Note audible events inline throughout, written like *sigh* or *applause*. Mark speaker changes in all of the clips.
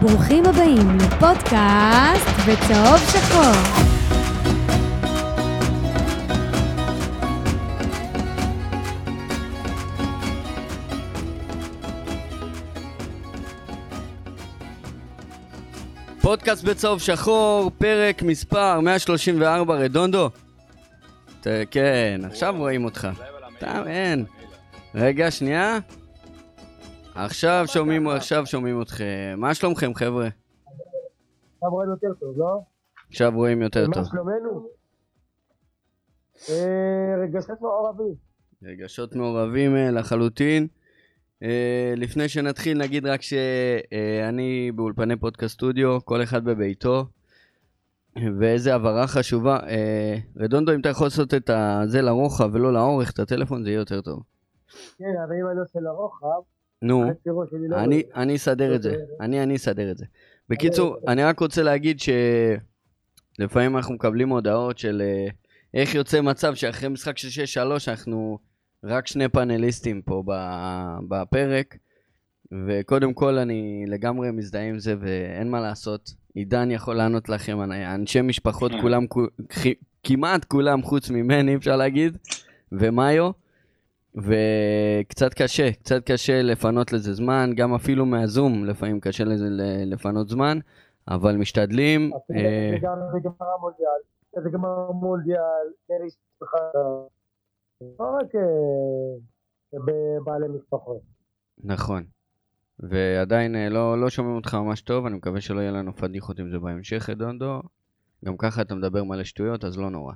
Speaker 1: ברוכים הבאים לפודקאסט בצהוב שחור.
Speaker 2: פודקאסט בצהוב שחור, פרק מספר 134, רדונדו. ת- כן, עכשיו רואים אותך. אתה, אין. רגע, שנייה. עכשיו שומעים, עכשיו שומעים אתכם. מה שלומכם, חבר'ה?
Speaker 3: עכשיו רואים יותר טוב, לא?
Speaker 2: עכשיו רואים יותר
Speaker 3: מה
Speaker 2: טוב.
Speaker 3: שלומנו? אה, רגשות מעורבים.
Speaker 2: רגשות מעורבים אה, לחלוטין. אה, לפני שנתחיל נגיד רק שאני באולפני פודקאסט סטודיו, כל אחד בביתו, ואיזה הבהרה חשובה. רדונדו, אם אתה יכול לעשות את זה לרוחב ולא לאורך, את הטלפון, זה יהיה יותר טוב.
Speaker 3: כן, אבל אם אני עושה לרוחב,
Speaker 2: נו,
Speaker 3: לא...
Speaker 2: אני, אסדר את זה. אני, אני אסדר את זה. בקיצור, אני רק רוצה להגיד שלפעמים אנחנו מקבלים הודעות של אה, איך יוצא מצב שאחרי משחק של 6-3 אנחנו רק שני פאנליסטים פה בפרק. וקודם כל אני לגמרי מזדהה עם זה ואין מה לעשות. עידן יכול לענות לכם, אנ- אנשי משפחות כולם, כו- כ- כמעט כולם חוץ ממני אפשר להגיד, ומאיו. וקצת קשה, קצת קשה לפנות לזה זמן, גם אפילו מהזום לפעמים קשה לזה לפנות זמן, אבל משתדלים. אה,
Speaker 3: זה גם בגמר המונדיאל, זה גמר מונדיאל, נרי שלך, לא רק אה, בבעלי משפחות.
Speaker 2: נכון. ועדיין אה, לא, לא שומעים אותך ממש טוב, אני מקווה שלא יהיה לנו פדיחות עם זה בהמשך, דונדו. גם ככה אתה מדבר מלא שטויות, אז לא נורא.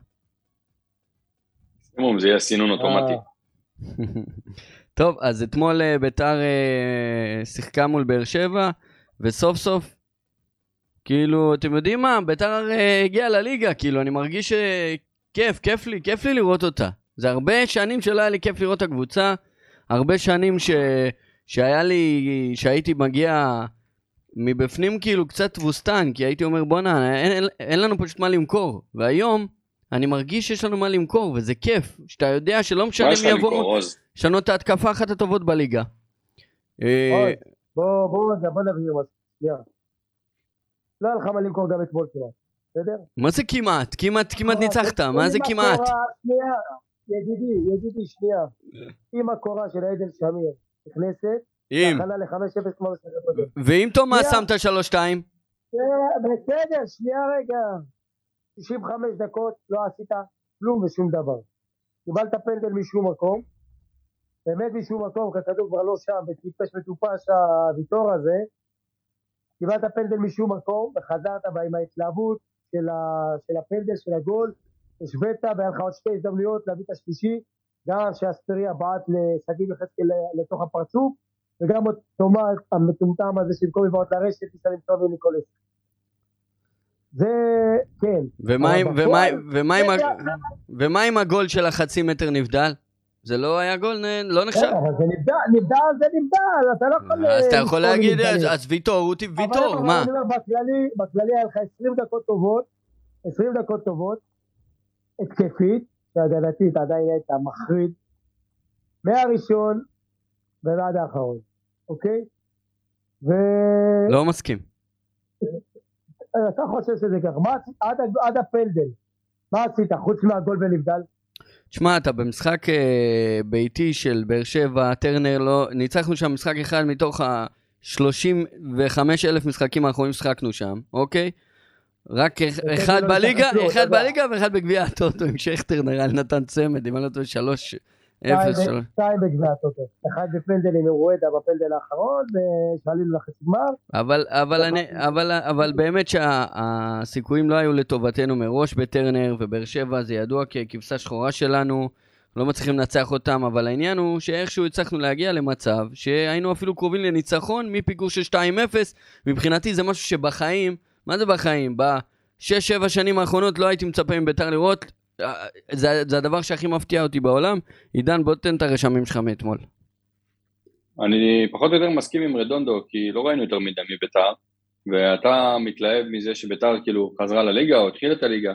Speaker 4: מקסימום זה יהיה סינון אוטומטי. *laughs*
Speaker 2: טוב, אז אתמול אה, ביתר אה, שיחקה מול באר שבע, וסוף סוף, כאילו, אתם יודעים מה? ביתר אה, הגיעה לליגה, כאילו, אני מרגיש שכיף, כיף לי, כיף לי לראות אותה. זה הרבה שנים שלא היה לי כיף לראות את הקבוצה, הרבה שנים ש... שהיה לי, שהייתי מגיע מבפנים כאילו קצת תבוסתן, כי הייתי אומר בואנה, אין, אין, אין לנו פשוט מה למכור. והיום, אני מרגיש שיש לנו מה למכור, וזה כיף, שאתה יודע שלא משנה
Speaker 4: יש
Speaker 2: מי יבוא...
Speaker 4: עוז?
Speaker 2: לשנות את ההתקפה אחת הטובות בליגה. אה,
Speaker 3: בוא, בוא, בוא נבהיר משהו, שנייה. לא היה לך מה למכור גם אתמול כמעט, בסדר?
Speaker 2: מה זה כמעט? כמעט, כמעט
Speaker 3: אה,
Speaker 2: ניצחת, מה זה כמעט?
Speaker 3: שנייה, ידידי, ידידי, שנייה. אם הקורה של עדן שמיר נכנסת,
Speaker 2: אם.
Speaker 3: הכנה ל-5-0 כמו במשחק הקודם.
Speaker 2: ואם תומאס. שמת שלוש שתיים?
Speaker 3: אה, בסדר, שנייה רגע. 95 דקות, לא עשית כלום ושום דבר. קיבלת פנדל משום מקום, באמת משום מקום, כי הכדור כבר לא שם, וטיפש מטופש הוויתור הזה. קיבלת פנדל משום מקום, וחזרת בה עם ההתלהבות של, ה, של הפנדל, של הגול, השווית, והיה לך עוד שתי הזדמנויות להביא את השלישי, גם שאספריה בעט לשגיב יחזקאל לתוך הפרצוף, וגם תומאס המטומטם הזה שבמקום לבעוט לרשת, ניסה למצוא וניקולס. זה, כן.
Speaker 2: ומה עם-
Speaker 3: אבל
Speaker 2: ומה-
Speaker 3: בפועל-
Speaker 2: ומה עם ה-
Speaker 3: רגע,
Speaker 2: ומה עם הגול של החצי מטר נבדל? זה לא היה גול, לא נחשב?
Speaker 3: כן, אבל זה נבדל, נבדל זה נבדל, אתה לא יכול...
Speaker 2: אז אתה
Speaker 3: אה,
Speaker 2: יכול
Speaker 3: לפעול
Speaker 2: להגיד. אז ויטור,
Speaker 3: אבל-
Speaker 2: ויטור,
Speaker 3: אבל
Speaker 2: מה?
Speaker 3: אומר, בכללי, בכללי היה לך 20 דקות טובות, 20 דקות טובות, התקפית, שהגנתית עדיין הייתה מחריד, מהראשון ועד האחרון, אוקיי? ו...
Speaker 2: לא מסכים.
Speaker 3: אתה חושב שזה ככה, מה עד, עד הפנדל? מה עשית חוץ מהגול ונבדל?
Speaker 2: תשמע, אתה במשחק אה, ביתי של באר שבע, טרנר לא... ניצחנו שם משחק אחד מתוך ה-35 אלף משחקים האחרונים ששחקנו שם, אוקיי? רק
Speaker 3: בסדר,
Speaker 2: אחד
Speaker 3: לא
Speaker 2: בליגה,
Speaker 3: ניצחנו,
Speaker 2: אחד. בליגה ואחד בגביע הטוטו עם שכטר נראה לי נתן צמד, אם אני לא טועה, שלוש...
Speaker 3: שתיים בגביע הטוטו, אחד בפנדל עם רואדה בפנדל האחרון, ושעלינו לחצי גמר,
Speaker 2: אבל, אבל, אני, אבל, אבל באמת שהסיכויים לא היו לטובתנו מראש בטרנר, ובאר שבע זה ידוע ככבשה שחורה שלנו, לא מצליחים לנצח אותם, אבל העניין הוא שאיכשהו הצלחנו להגיע למצב שהיינו אפילו קרובים לניצחון מפיגור של 2-0, מבחינתי זה משהו שבחיים, מה זה בחיים? בשש-שבע שנים האחרונות לא הייתי מצפה מביתר לראות, זה, זה הדבר שהכי מפתיע אותי בעולם. עידן, בוא תן את הרשמים שלך מאתמול.
Speaker 4: אני פחות או יותר מסכים עם רדונדו, כי לא ראינו יותר מדי מביתר, ואתה מתלהב מזה שביתר כאילו חזרה לליגה או התחילה את הליגה,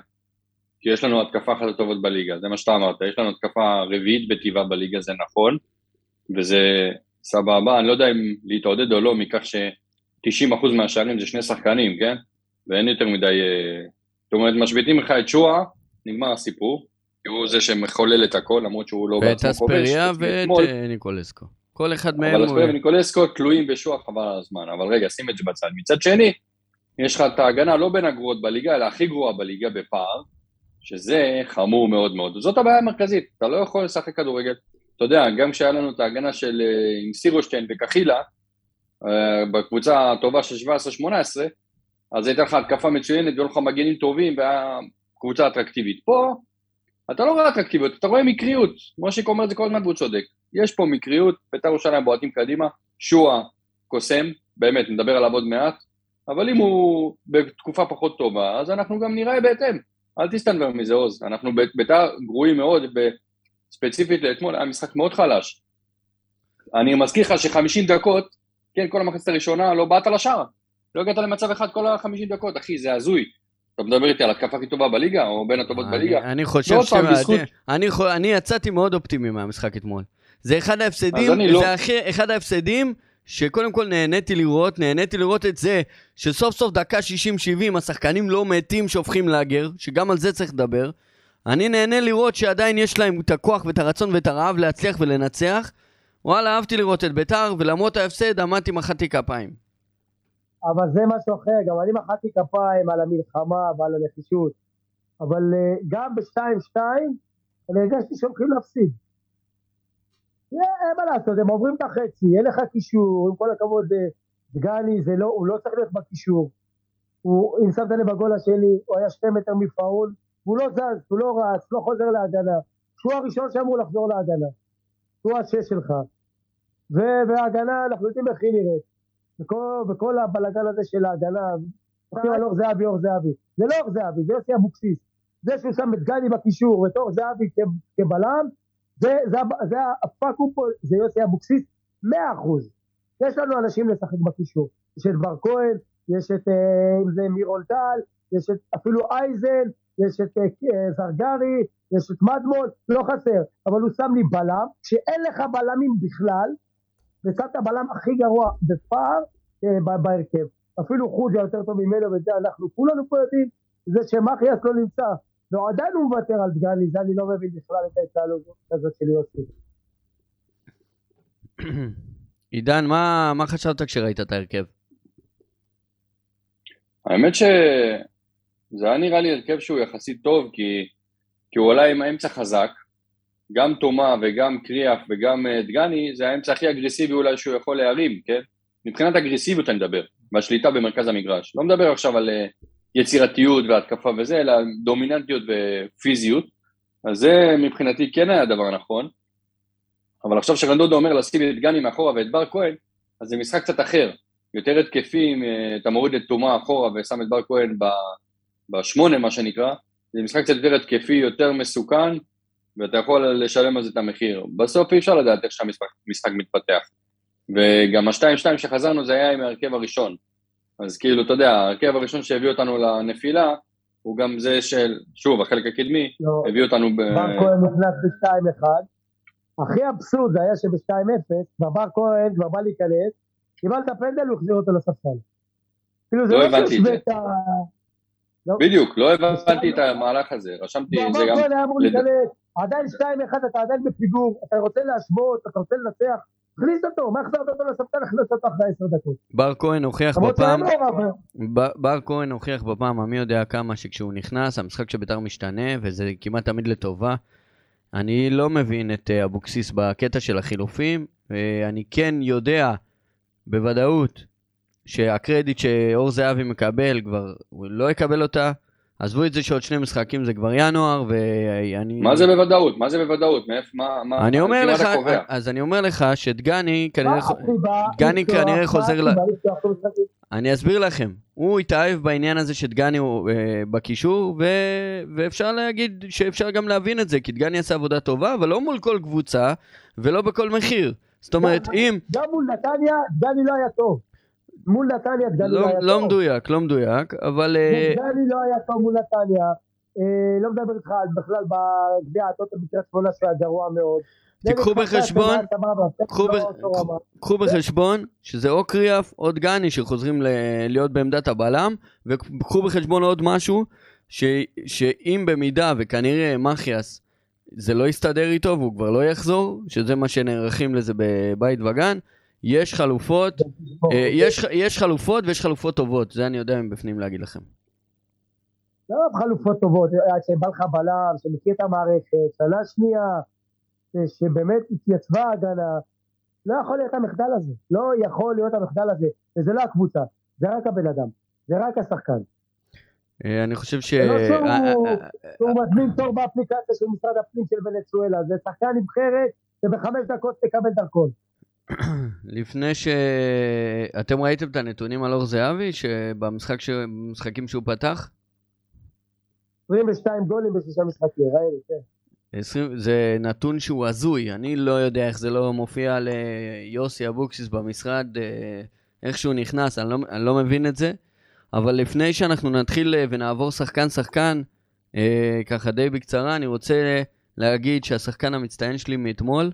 Speaker 4: כי יש לנו התקפה אחת הטובות בליגה, זה מה שאתה אמרת, יש לנו התקפה רביעית בטבעה בליגה, זה נכון, וזה סבבה, אני לא יודע אם להתעודד או לא מכך ש... 90% מהשערים זה שני שחקנים, כן? ואין יותר מדי... אה, זאת אומרת, משביתים לך את שואה, נגמר הסיפור, הוא זה שמחולל את הכל, למרות שהוא לא
Speaker 2: ואת
Speaker 4: בעצמו כובש.
Speaker 2: אספריה ואת אה, ניקולסקו. כל אחד מהם
Speaker 4: אבל. אספריה וניקולסקו תלויים בשואה חבל על הזמן. אבל רגע, שים את זה בצד. מצד שני, יש לך את ההגנה לא בין הגרועות בליגה, אלא הכי גרועה בליגה בפער, שזה חמור מאוד מאוד. זאת הבעיה המרכזית, אתה לא יכול לשחק כדורגל. אתה יודע, גם כשהיה לנו את ההגנה של אה, עם סירושטיין וקחילה, אה, בקבוצה הטובה של 17-18, אז הייתה לך התקפה מצוינת והיו לך מגנים טובים והיה קבוצה אטרקטיבית. פה, אתה לא רואה אטרקטיביות, אתה רואה מקריות. מושיק אומר את זה כל הזמן והוא צודק. יש פה מקריות, בית"ר ירושלים בועטים קדימה, שועה קוסם, באמת, נדבר עליו עוד מעט, אבל אם הוא בתקופה פחות טובה, אז אנחנו גם נראה בהתאם. אל תסתנוור מזה עוז, אנחנו בית"ר גרועים מאוד, וספציפית לאתמול היה משחק מאוד חלש. אני מזכיר לך ש-50 דקות, כן, כל המחצית הראשונה לא באת לשער. לא הגעת למצב אחד כל ה-50 דקות, אחי, זה הזוי. אתה מדבר איתי על התקפה הכי טובה בליגה, או בין הטובות בליגה?
Speaker 2: אני חושב
Speaker 4: פעם,
Speaker 2: ש... אני יצאתי מאוד אופטימי מהמשחק אתמול. זה אחד ההפסדים,
Speaker 4: לא.
Speaker 2: זה אחד ההפסדים שקודם כל נהניתי לראות, נהניתי לראות את זה שסוף סוף דקה 60-70 השחקנים לא מתים שהופכים לאגר, שגם על זה צריך לדבר. אני נהנה לראות שעדיין יש להם את הכוח ואת הרצון ואת הרעב להצליח ולנצח. וואלה, אהבתי לראות את ביתר, ולמרות ההפסד עמדתי מחאתי כפיים.
Speaker 3: אבל זה משהו אחר, גם אני מחאתי כפיים על המלחמה ועל הנחישות. אבל אה, גם ב-2-2, אני הרגשתי שהולכים להפסיד. אין מה לעשות, הם עוברים את החצי, אין לך קישור, עם כל הכבוד, אה, דגני, לא, הוא לא צריך להיות בקישור. הוא, אם שמת לב בגול השני, הוא היה שתי מטר מפאול, הוא לא זז, הוא לא רץ, לא חוזר להגנה. שהוא הראשון שאמור לחזור להגנה. הוא השש שלך. וההגנה, אנחנו יודעים איך היא נראית. וכל, וכל הבלגן הזה של ההגנה, הולכים על אור זהבי, אור זהבי. זה לא אור זהבי, זה יוסי אבוקסיס. זה שהוא שם את גדי בקישור ואת אור זהבי כבלם, זה, זה, זה הפאקו פה, זה יוסי אבוקסיס, מאה אחוז. יש לנו אנשים לשחק בקישור. יש את בר כהן, יש את, אה, אם זה מירון טל, יש את אפילו אייזן, יש את אה, אה, זרגרי, יש את מדמון, לא חסר. אבל הוא שם לי בלם, כשאין לך בלמים בכלל, ושמת בלם הכי גרוע בפער אה, בהרכב. אפילו חוג'ה יותר טוב ממנו, וזה אנחנו כולנו פה יודעים, זה שמחיאס לא נמצא, ועדיין הוא מוותר על דגני, זה אני לא מבין בכלל את ההתנהלות הזאת של יוסי.
Speaker 2: עידן, מה, מה חשבת כשראית את ההרכב?
Speaker 4: האמת שזה היה נראה לי הרכב שהוא יחסית טוב, כי, כי הוא עלה עם האמצע חזק, גם תומה וגם קריאף וגם אה, דגני, זה האמצע הכי אגרסיבי אולי שהוא יכול להרים, כן? מבחינת אגרסיביות אני מדבר, והשליטה במרכז המגרש. לא מדבר עכשיו על אה, יצירתיות והתקפה וזה, אלא על דומיננטיות ופיזיות. אז זה מבחינתי כן היה דבר נכון. אבל עכשיו שרנדודו אומר לשים את דגני מאחורה ואת בר כהן, אז זה משחק קצת אחר. יותר התקפי, אם אה, אתה מוריד את תומה אחורה ושם את בר כהן בשמונה, מה שנקרא, זה משחק קצת יותר התקפי, יותר מסוכן, ואתה יכול לשלם על זה את המחיר. בסוף אי אפשר לדעת איך שהמשחק משחק מתפתח. וגם ה-2-2 שחזרנו זה היה עם ההרכב הראשון. אז כאילו, אתה יודע, ההרכב הראשון שהביא אותנו לנפילה, הוא גם זה של, שוב, החלק הקדמי,
Speaker 3: לא,
Speaker 4: הביא אותנו ב...
Speaker 3: בר כהן נכנס ב-2-1. הכי אבסורד היה שב-2-0, כבר בר כהן כבר בא להיכנס, קיבלת פנדל, הוא החזיר אותו לספסל. כאילו זה
Speaker 4: לא
Speaker 3: לא
Speaker 4: הבנתי את זה.
Speaker 3: לא.
Speaker 4: בדיוק, לא הבנתי את המהלך הזה, רשמתי את זה
Speaker 3: בר
Speaker 4: גם...
Speaker 3: כהן היה אמור להיכנס, עדיין 2-1, אתה עדיין בפיגור, אתה רוצה להשוות, אתה רוצה לנצח, הכניס אותו, מה החזרת אותו לספסל, הכניס אותו אחרי 10 דקות.
Speaker 2: בר כהן הוכיח בפעם, בר כהן הוכיח בפעם המי יודע כמה שכשהוא נכנס, המשחק של בית"ר משתנה, וזה כמעט תמיד לטובה. אני לא מבין את אה, אבוקסיס בקטע של החילופים. אה, אני כן יודע בוודאות שהקרדיט שאור זהבי מקבל, כבר הוא לא יקבל אותה. עזבו את זה שעוד שני משחקים זה כבר ינואר, ואני...
Speaker 4: מה זה בוודאות? מה זה בוודאות? מאיפה, מה, מה,
Speaker 2: אני אומר לך? אז אני אומר לך שדגני כנראה... דגני? כנראה חוזר ל-? אני אסביר לכם. הוא התאהב בעניין הזה שדגני הוא אה, בקישור, ו... ואפשר להגיד שאפשר גם להבין את זה, כי דגני עשה עבודה טובה, אבל לא מול כל קבוצה, ולא בכל מחיר. זאת אומרת, אם...
Speaker 3: גם מול נתניה, דני לא היה טוב. מול נתניה, דני לא
Speaker 2: לא,
Speaker 3: היה
Speaker 2: לא
Speaker 3: טוב.
Speaker 2: מדויק, לא מדויק, אבל... אה,
Speaker 3: דני לא היה טוב מול נתניה. אה, לא מדבר איתך על בכלל בגביע הטוטו בקריית שמונה שהיה גרוע מאוד.
Speaker 2: תיקחו בחשבון- קחו
Speaker 3: לא.
Speaker 2: קחו בחשבון שזה או קריאף או דגני שחוזרים להיות בעמדת הבלם, וקחו בחשבון עוד משהו, שאם במידה וכנראה מחיאס זה לא יסתדר איתו והוא כבר לא יחזור, שזה מה שנערכים לזה בבית וגן, יש חלופות, אה, יש, יש חלופות ויש חלופות טובות, זה אני יודע מבפנים להגיד לכם.
Speaker 3: לא חלופות טובות, עד שבא לך בלם, שמכיר את המערכת, שנה שנייה, ש- שבאמת התייצבה ההגנה, לא יכול להיות המחדל הזה, לא יכול להיות המחדל הזה, וזה לא הקבוצה, זה רק הבן אדם, זה רק השחקן.
Speaker 2: אה, אני חושב ש...
Speaker 3: לא שהוא-
Speaker 2: אה, אה, אה,
Speaker 3: הוא מזמין תור באפליקציה של משרד הפנים של ונצואלה, זה שחקן נבחרת שבחמש דקות תקבל דרכון.
Speaker 2: לפני ש... אתם ראיתם את הנתונים על אור זהבי, שבמשחק ש... שהוא פתח?
Speaker 3: 22 גולים בשישה משחקים, ראינו, כן.
Speaker 2: 20... זה נתון שהוא הזוי, אני לא יודע איך זה לא מופיע ליוסי אבוקסיס במשרד, אה, איך שהוא נכנס, אני לא, אני לא מבין את זה. אבל לפני שאנחנו נתחיל אה, ונעבור שחקן שחקן, אה, ככה די בקצרה, אני רוצה להגיד שהשחקן המצטיין שלי מאתמול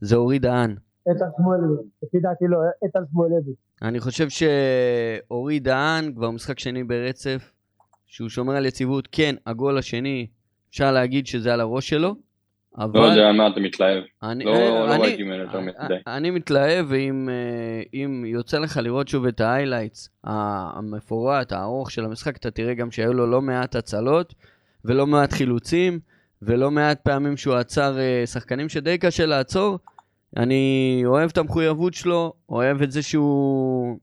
Speaker 2: זה אורי דהן.
Speaker 3: איתן שמואלביץ', לפי דעתי לא, איתן שמואלביץ'.
Speaker 2: אני חושב שאורי דהן כבר משחק שני ברצף, שהוא שומר על יציבות, כן, הגול השני, אפשר להגיד שזה על הראש שלו, אבל...
Speaker 4: לא יודע על מה אתה מתלהב.
Speaker 2: אני,
Speaker 4: לא
Speaker 2: אה,
Speaker 4: לא
Speaker 2: אני-
Speaker 4: ראיתי ממנו יותר מדי.
Speaker 2: אני מתלהב, ואם אה, אם יוצא לך לראות שוב את ה highlights המפורט, הארוך של המשחק, אתה תראה גם שהיו לו לא מעט הצלות, ולא מעט חילוצים, ולא מעט פעמים שהוא עצר אה, שחקנים שדי קשה לעצור. אני אוהב את המחויבות שלו, אוהב את זה שהוא...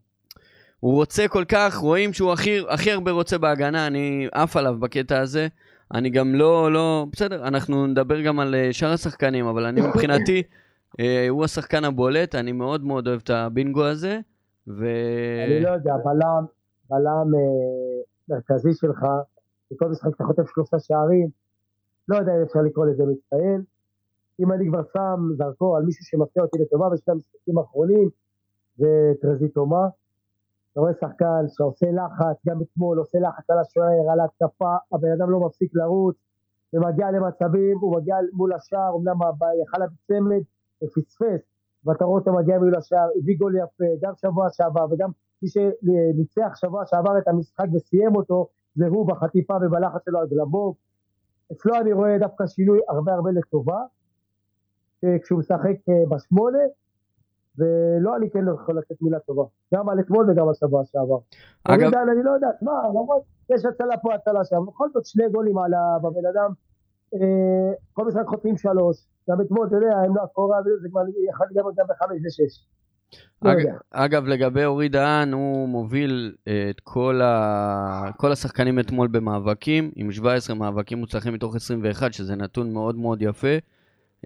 Speaker 2: הוא רוצה כל כך, רואים שהוא הכי, הכי הרבה רוצה בהגנה, אני עף עליו בקטע הזה. אני גם לא, לא, בסדר, אנחנו נדבר גם על אה, שאר השחקנים, אבל אני מבחינתי, אה, הוא השחקן הבולט, אני מאוד מאוד אוהב את הבינגו הזה, ו...
Speaker 3: אני לא יודע, בלם, בלם אה, מרכזי שלך, בכל משחק אתה חוטף שלושה שערים, לא יודע אם אפשר לקרוא לזה מצטיין. אם אני כבר שם זרקור על מישהו שמפתיע אותי לטובה בשני המשחקים האחרונים, זה טרזיטומה. אתה רואה שחקן שעושה לחץ, גם אתמול עושה לחץ על השוער, על ההתקפה, הבן אדם לא מפסיק לרוץ, ומגיע למצבים, הוא מגיע מול השער, אמנם יכל להביא צמד, ופספס, ואתה רואה אותו מגיע מול השער, הביא גול יפה, גם שבוע שעבר, וגם מי שניצח שבוע שעבר את המשחק וסיים אותו, זה הוא בחטיפה ובלחץ שלו על גלבוב. אצלו אני רואה דווקא שינוי הרבה הרבה לטובה, כשהוא משחק אה, בשמונה, ולא אני כן יכול לתת מילה טובה, גם על אתמול וגם על שבוע שעבר.
Speaker 2: אגב,
Speaker 3: אני לא יודע, מה, למרות יש הצלה פה הצלה שם, בכל זאת שני גולים על ה- בבן אדם, אה, כל משחק חוטפים שלוש, גם אתמול, אתה יודע, הם לא הקורה, זה כבר יכול גם בחמש ושש. לא
Speaker 2: אג. אגב, לגבי אורי דהן, הוא מוביל אה, את כל, ה... כל השחקנים אתמול במאבקים, עם 17 מאבקים מוצלחים מתוך 21, שזה נתון מאוד מאוד יפה.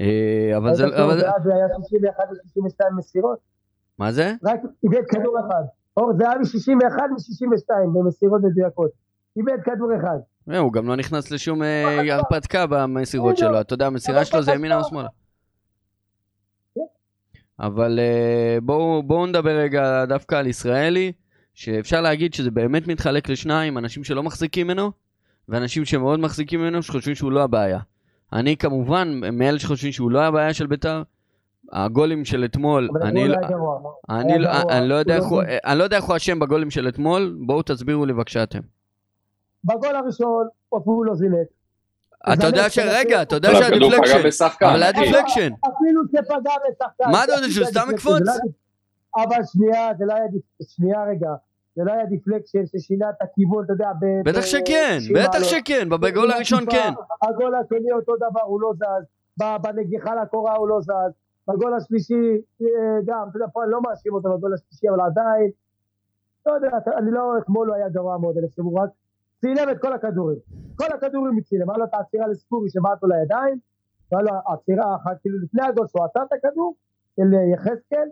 Speaker 2: אה, אבל זה... אבל...
Speaker 3: זהבי היה 61 ו-62 מסירות,
Speaker 2: מה זה?
Speaker 3: רק איבד כדור אחד. אור זהבי 61 ו-62 במסירות מדויקות. איבד כדור אחד.
Speaker 2: אה, הוא גם לא נכנס לשום אה, הרפתקה במסירות. שלו, אתה יודע, המסירה שלו זה ימינה ושמאלה. אבל אה, בואו בואו נדבר רגע דווקא על ישראלי, שאפשר להגיד שזה באמת מתחלק לשניים, אנשים שלא מחזיקים ממנו, ואנשים שמאוד מחזיקים ממנו, שחושבים שהוא לא הבעיה. אני כמובן מאלה שחושבים שהוא לא הבעיה של בית"ר. הגולים של אתמול, אני, לא-. אני, לא-. אני, לא יודע
Speaker 3: הוא
Speaker 2: איך הוא,
Speaker 3: לא-
Speaker 2: אני לא יודע איך הוא אשם בגולים של אתמול, בואו תסבירו לי בבקשה אתם.
Speaker 3: בגול הראשון, אפילו לא זינק.
Speaker 2: אתה יודע ש... רגע, אתה יודע
Speaker 4: שה
Speaker 2: deflection,
Speaker 4: בשחקן.
Speaker 2: אבל היה. deflection.
Speaker 3: אפילו שפגע בשחקן.
Speaker 2: מה אתה יודע, שהוא סתם
Speaker 3: זה
Speaker 2: יקפוץ?
Speaker 3: לא אבל שנייה, זה לא היה. שנייה רגע. זה לא היה deflection ששינה את הכיוון, אתה יודע, ב...
Speaker 2: בטח שכן, בטח. שכן, בגול הראשון כן.
Speaker 3: הגול השני אותו דבר, הוא לא זז. בנגיחה לקורה הוא לא זז. בגול השלישי, אה, גם, אתה יודע, פה אני לא מאשים אותו בגול השלישי, אבל עדיין, לא יודע, אני לא, אתמול הוא היה גרוע מאוד, אני חושב, הוא רק צילם את כל הכדורים. כל הכדורים הוא צילם, היה לו את העצירה לספורי שבעט לו לידיים, והיה לו עצירה אחת, כאילו לפני הגול שהוא עצר את הכדור, של יחזקאל,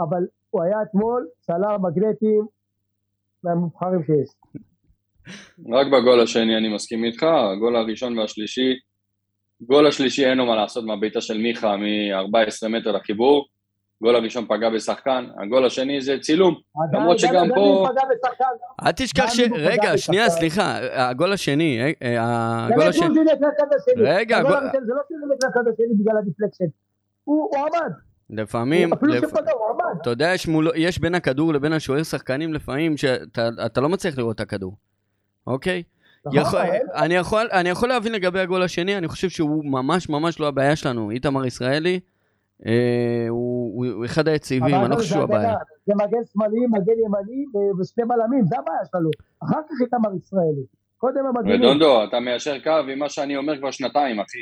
Speaker 3: אבל הוא היה אתמול צלם מגנטים מהמובחרים שיש.
Speaker 4: רק בגול השני אני מסכים איתך, הגול הראשון והשלישי, גול השלישי אין לו מה לעשות מהבעיטה של מיכה מ-14 מטר לחיבור, הגול הראשון פגע בשחקן, הגול השני זה צילום. למרות שגם פה-.
Speaker 2: אל תשכח ש... רגע, שנייה. סליחה, הגול השני, אה, אה, הגול השני. רגע,
Speaker 3: הגול זה לא שהוא זינק לצד השני בגלל ה deflection. הוא עמד.
Speaker 2: לפעמים, לפ-. אתה יודע, יש, מולו, יש בין הכדור לבין השוער שחקנים לפעמים שאתה אתה לא מצליח לראות את הכדור, אוקיי?
Speaker 3: נכון,
Speaker 2: יכול, אני, יכול, אני יכול להבין לגבי הגול השני, אני חושב שהוא ממש ממש לא הבעיה שלנו. איתמר ישראלי, אה, הוא, הוא, הוא אחד היציבים, אני לא חושב שהוא הבעיה.
Speaker 3: זה מגן שמאלי, מגן ימני ו- ושני בלמים, זה הבעיה שלנו. אחר כך איתמר ישראלי. קודם המגנים.
Speaker 4: רדונדו, אתה מיישר קו עם מה שאני אומר כבר שנתיים, אחי.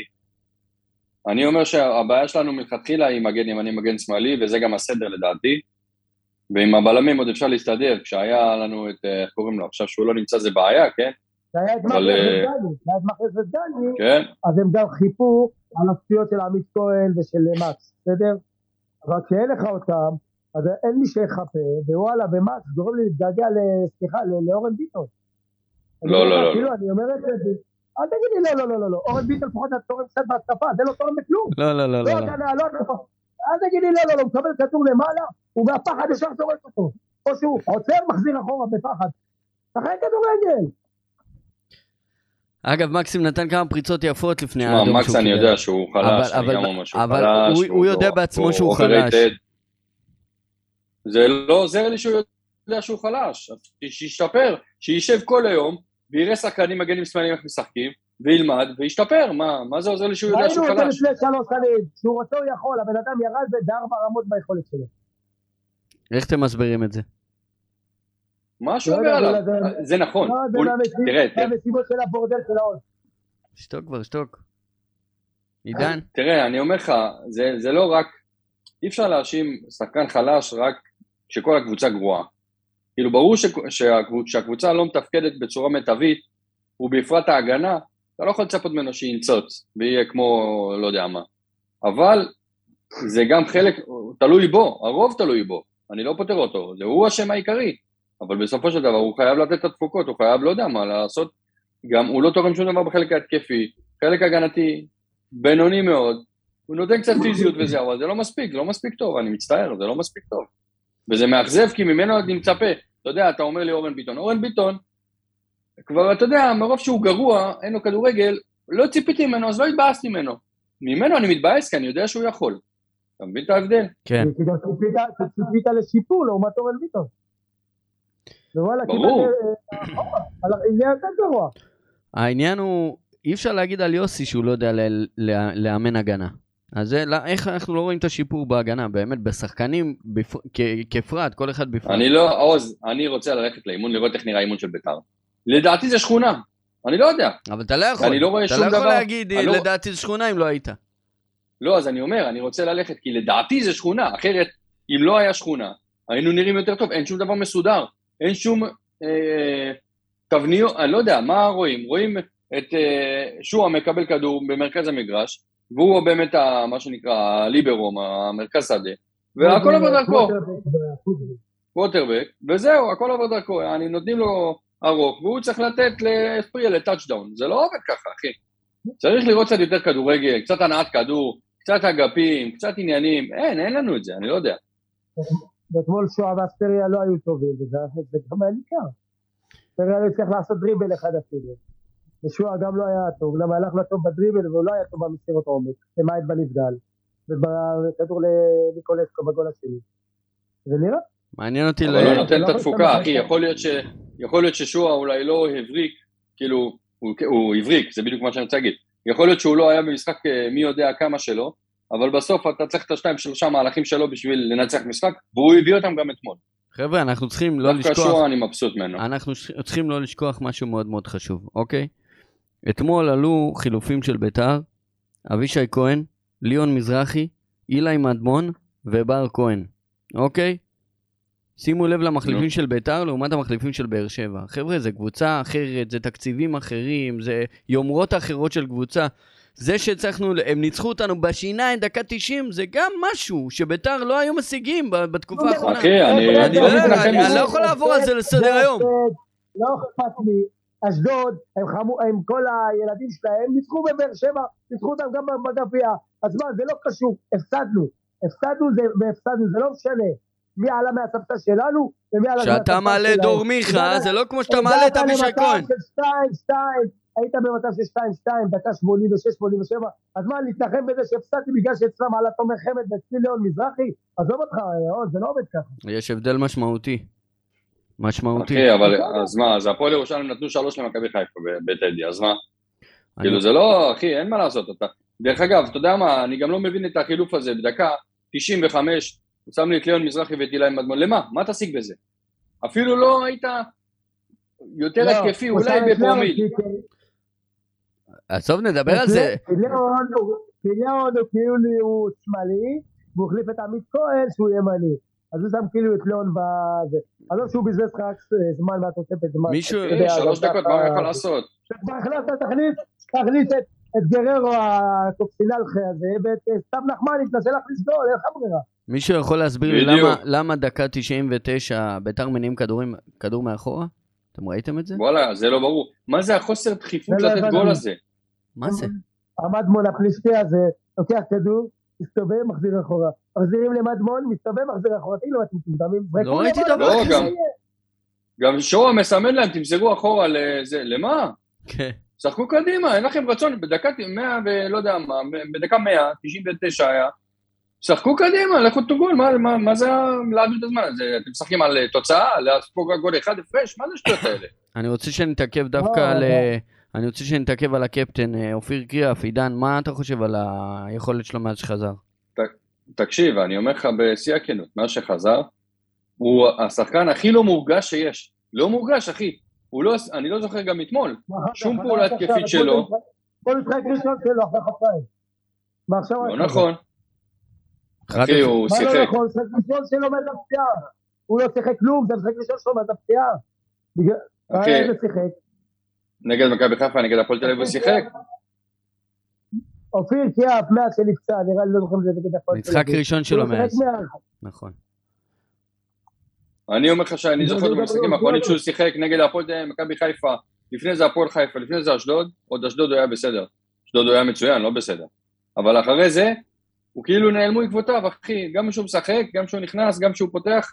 Speaker 4: אני אומר שהבעיה שלנו מלכתחילה היא מגן ימני, מגן שמאלי, וזה גם הסדר לדעתי. ועם הבלמים עוד אפשר להסתדר, כשהיה לנו את, אה, איך קוראים לו, עכשיו שהוא לא נמצא זה בעיה, כן?
Speaker 3: זה היה את
Speaker 4: אה,
Speaker 3: ודני. ודני,
Speaker 4: כן?
Speaker 3: אז הם גם חיפו על הפציעות של עמית כהן ושל מקס, בסדר? אבל כשאין לך אותם, אז אין מי שיחפה, ווואלה, ומקס גורם לי להתגעגע, סליחה, לאורן ביטון.
Speaker 4: לא, לא,
Speaker 3: לך,
Speaker 4: לא,
Speaker 3: כאילו, אני אומר את זה, אל תגיד לי לא, לא, לא, לא, לא, אורן ביטון לפחות היה תורם קצת בהתקפה, זה לא תורם בכלום.
Speaker 2: לא, לא, לא,
Speaker 3: לא
Speaker 2: לא. לא.
Speaker 3: לא. אל תגיד לי לא, לא, לא, הוא מקבל כדור למעלה, הוא מהפחד ישר זורק אותו. או שהוא עוצר, מחזיר אחורה בפחד. שחק כדורגל.
Speaker 2: אגב, מקסים נתן כמה פריצות יפות לפני האדום
Speaker 4: מקס אני. יודע שהוא חלש,
Speaker 2: אבל-
Speaker 4: אני גם
Speaker 2: אבל-
Speaker 4: אומר שהוא
Speaker 2: אבל
Speaker 4: חלש.
Speaker 2: הוא- הוא יודע
Speaker 4: לא-
Speaker 2: בעצמו שהוא. חלש.
Speaker 4: זה לא עוזר לי שהוא יודע שהוא חלש. שישתפר, שישב כל היום, ויראה שחקנים מגנים שמאליים איך משחקים, וילמד, וישתפר. מה, מה זה עוזר לי שהוא יודע
Speaker 3: ראינו
Speaker 4: שהוא
Speaker 3: את זה
Speaker 4: חלש?
Speaker 3: לפני שלוש שנים, שהוא רוצה הוא יכול, הבן אדם ירד בארבע רמות ביכולת שלו.
Speaker 2: איך אתם מסבירים את זה?
Speaker 4: מה שהוא
Speaker 3: לא
Speaker 4: אומר
Speaker 3: יודע,
Speaker 4: עליו.
Speaker 3: זה-
Speaker 4: זה נכון.
Speaker 3: לא, זה
Speaker 4: תראה, תראה.
Speaker 3: מהמסיבות של הבורדל של העוד.
Speaker 2: שתוק כבר, שתוק. עידן?
Speaker 4: תראה, אני אומר לך, זה, זה לא רק, אי אפשר להאשים שחקן חלש רק כשכל הקבוצה גרועה. כאילו, ברור ש, שהקבוצ, שהקבוצה לא מתפקדת בצורה מיטבית, ובפרט ההגנה, אתה לא יכול לצפות ממנו שינצוץ, ויהיה כמו לא יודע מה. אבל זה גם חלק, תלוי בו, הרוב תלוי בו, אני לא פותר אותו, זה הוא השם העיקרי, אבל בסופו של דבר הוא חייב לתת את התפוקות, הוא חייב, לא יודע מה, לעשות, גם הוא לא תורם שום דבר בחלק ההתקפי, חלק הגנתי, בינוני מאוד, הוא נותן קצת פיזיות וזה, אבל זה לא מספיק, זה לא מספיק טוב, אני מצטער, זה לא מספיק טוב. וזה מאכזב, כי ממנו אני מצפה. אתה יודע, אתה אומר לי אורן ביטון, אורן ביטון, כבר, אתה יודע, מרוב שהוא גרוע, אין לו כדורגל, לא ציפיתי ממנו, אז לא התבאסתי ממנו. ממנו אני מתבאס, כי אני יודע שהוא יכול. אתה מבין את ההבדל?
Speaker 2: כן.
Speaker 3: כי גם ציפית- לשיפור לעומת אורן ביטון. ווואלה,
Speaker 4: ברור.
Speaker 3: אה, אחורה, על העניין יותר גרוע.
Speaker 2: העניין הוא, אי אפשר להגיד על יוסי שהוא לא יודע לאמן הגנה. אז זה, לא- איך אנחנו לא רואים את השיפור בהגנה? באמת, בשחקנים בפר- כ- כפרט, כל אחד בפרט.
Speaker 4: אני לא, עוז, אני רוצה ללכת לאימון, לראות איך נראה אימון של בית"ר. לדעתי זה שכונה, אני לא יודע.
Speaker 2: אבל אתה לא יכול.
Speaker 4: אני לא רואה
Speaker 2: אתה
Speaker 4: שום
Speaker 2: לא יכול
Speaker 4: דבר.
Speaker 2: להגיד,
Speaker 4: אני לא-
Speaker 2: לדעתי זו שכונה אם לא היית.
Speaker 4: לא, אז אני אומר, אני רוצה ללכת, כי לדעתי זה שכונה, אחרת, אם לא היה שכונה, היינו נראים יותר טוב, אין שום דבר מסודר, אין שום אה, תבניות, אני לא יודע, מה רואים? רואים את אה, שועה מקבל כדור במרכז המגרש, והוא באמת, ה, מה שנקרא, הליברום, המרכז שדה, והכל עובר דרכו, ווטרבק, וזהו, הכל עובר דרכו, אני נותנים לו ארוך, והוא צריך לתת לספריה ל touchdown, זה לא עובד ככה, אחי. צריך לראות קצת יותר כדורגל, קצת הנעת כדור, קצת אגפים, קצת עניינים, אין, אין לנו את זה, אני לא יודע.
Speaker 3: ואתמול שואה ואספריה לא היו טובים, וזה זה גם היה ניכר. אספריה לא הצליח לעשות דריבל אחד אפילו. ושואה גם לא היה טוב, גם הלך לו טוב בדריבל והוא לא היה טוב במסירות עומק, למעט בנבדל. ובכדור לניקולסקו בגול השני. זה נראה.
Speaker 2: מעניין אותי
Speaker 4: אבל
Speaker 2: ל...
Speaker 4: הוא נותן את
Speaker 3: לא
Speaker 4: התפוקה, אחי, יכול להיות ש... יכול להיות ששועה אולי לא הבריק, כאילו, הוא- הוא הבריק, זה בדיוק מה שאני רוצה להגיד. יכול להיות שהוא לא היה במשחק אה, מי יודע כמה שלו, אבל בסוף אתה צריך את השתיים שלושה מהלכים שלו בשביל לנצח משחק, והוא הביא אותם גם אתמול.
Speaker 2: חבר'ה, אנחנו צריכים לא
Speaker 4: דווקא
Speaker 2: לשכוח...
Speaker 4: שועה אני מבסוט ממנו.
Speaker 2: אנחנו צריכים לא לשכוח משהו מאוד מאוד חשוב, אוקיי? אתמול עלו חילופים של ביתר, אבישי כהן, ליאון מזרחי, אילי מדמון ובר כהן, אוקיי? שימו לב למחליפים. של ביתר לעומת המחליפים של באר שבע. חבר'ה, זה קבוצה אחרת, זה תקציבים אחרים, זה יומרות אחרות של קבוצה. זה שהצלחנו, הם ניצחו אותנו בשיניים, דקה 90, זה גם משהו שביתר לא היו משיגים בתקופה האחרונה.
Speaker 4: אחי, אני...
Speaker 2: לא
Speaker 4: מזה.
Speaker 2: לא יכול לעבור על זה לסדר היום.
Speaker 3: לא אכפת לי. אשדוד, הם חמו, הם כל הילדים שלהם ניצחו בבאר שבע, ניצחו אותם גם בגביע. אז מה, זה לא קשור, הפסדנו. הפסדנו זה, והפסדנו, זה לא משנה. מי עלה מהספסל שלנו, ומי עלה מהספסל שלנו.
Speaker 2: כשאתה מעלה דור מיכה, זה לא כמו שאתה מעלה את אבישי כהן.
Speaker 3: 2, 2, היית במצב של 2, 2, דקה 86, 87, אז מה, להתנחם בזה שהפסדתי בגלל שאצלם עלה תומר חמד ואצלי ליאון מזרחי? עזוב אותך, עוד, זה לא עובד ככה.
Speaker 2: יש הבדל משמעותי. משמעותי.
Speaker 4: אחי, אבל אז מה, אז הפועל ירושלים נתנו שלוש למכבי חיפה ב- בטדי, אז מה? כאילו זה לא, אחי, אין מה לעשות. אתה... דרך אגב, אתה יודע מה, אני גם לא מבין את החילוף הזה, בדקה 95, הוא שם לי את ליאון מזרחי ואת אילי מדמון, למה? מה תשיג בזה? אפילו לא היית יותר
Speaker 3: לא,
Speaker 4: התקפי, אולי בפרומיל.
Speaker 2: עזוב, נדבר על זה.
Speaker 3: ליאון הוא כאילו הוא שמאלי, והוא החליף את עמית כהן שהוא ימני. אז הוא שם כאילו את ליאון בזה. עזוב שהוא בזבז לך רק זמן מהתוספת זמן.
Speaker 2: מישהו-
Speaker 3: אתה יודע,
Speaker 4: אחי, שלוש דקות, מה הוא יכול לעשות?
Speaker 3: כבר החלטת, תכניס, תכניס את, את גררו הקוקסינלחה הזה, ואת אה, סתיו נחמני, תנסה להכניס גול, אין לך ברירה.
Speaker 2: מישהו יכול להסביר לי. למה- למה דקה 99 ביתר מניעים כדורים- כדור מאחורה? אתם ראיתם את זה?
Speaker 4: וואלה, זה לא ברור. מה זה החוסר דחיפות
Speaker 3: זה לא
Speaker 4: לתת. גול הזה?
Speaker 2: מה זה?
Speaker 3: המדמון הפלישתי הזה, לוקח כדור, מסתובב, מחזיר אחורה. מחזירים למדמון, מסתובב, מחזיר אחורה. תגיד לו, אתם מטומטמים? זרקו
Speaker 2: ראיתי דבר
Speaker 3: לא
Speaker 4: כזה. גם שואה מסמן להם, תמזגו אחורה לזה, למה?
Speaker 2: כן.
Speaker 4: שחקו קדימה, אין לכם רצון, בדקה 100 ולא יודע מה, בדקה 100, 99 היה, שחקו קדימה, לכו תוגול, מה, מה, מה זה להעביר את הזמן? זה, אתם משחקים על אה, תוצאה, להספוג רק גול אחד הפרש? מה זה השטויות האלה? *laughs*
Speaker 2: אני רוצה שנתעכב דווקא
Speaker 3: לא,
Speaker 2: על...
Speaker 3: לא.
Speaker 2: אה, אני רוצה שנתעכב על הקפטן אה, אופיר קריאף. עידן, מה אתה חושב על היכולת שלו מאז שחזר?
Speaker 4: תקשיב, אני אומר לך בשיא הכנות, מאז שחזר, הוא השחקן הכי לא מורגש שיש. לא מורגש, אחי. הוא לא, אני לא זוכר גם אתמול. שום פעולה התקפית שלו.
Speaker 3: כל משחק ראשון שלו אחרי עכשיו?
Speaker 4: לא נכון. אחי, הוא
Speaker 3: מה לא
Speaker 4: שיחק.
Speaker 3: נכון? משחק ראשון שלו מאז הפציעה. הוא לא שיחק כלום, זה משחק ראשון שלו מאז הפציעה.
Speaker 4: אחי,
Speaker 3: איזה שיחק?
Speaker 4: נגד מכבי חיפה, נגד הפועל תל אביב הוא שיחק.
Speaker 3: אופיר קריאף מאז שנפצע, נראה לי לא זוכר אם זה נגד הפועל תל
Speaker 2: משחק
Speaker 3: אביב.
Speaker 2: ראשון שלו מאז. נכון.
Speaker 4: אני אומר לך שאני זוכר
Speaker 3: לא
Speaker 4: במשחקים
Speaker 3: דבר,
Speaker 4: האחרונים
Speaker 3: לא.
Speaker 4: שהוא שיחק נגד הפועל אה, מכבי חיפה, לפני זה הפועל חיפה, לפני זה אשדוד, עוד אשדוד הוא היה בסדר. אשדוד הוא היה מצוין, לא בסדר. אבל אחרי זה, הוא כאילו נעלמו עקבותיו, אחי, גם כשהוא משחק, גם כשהוא נכנס, גם כשהוא פותח,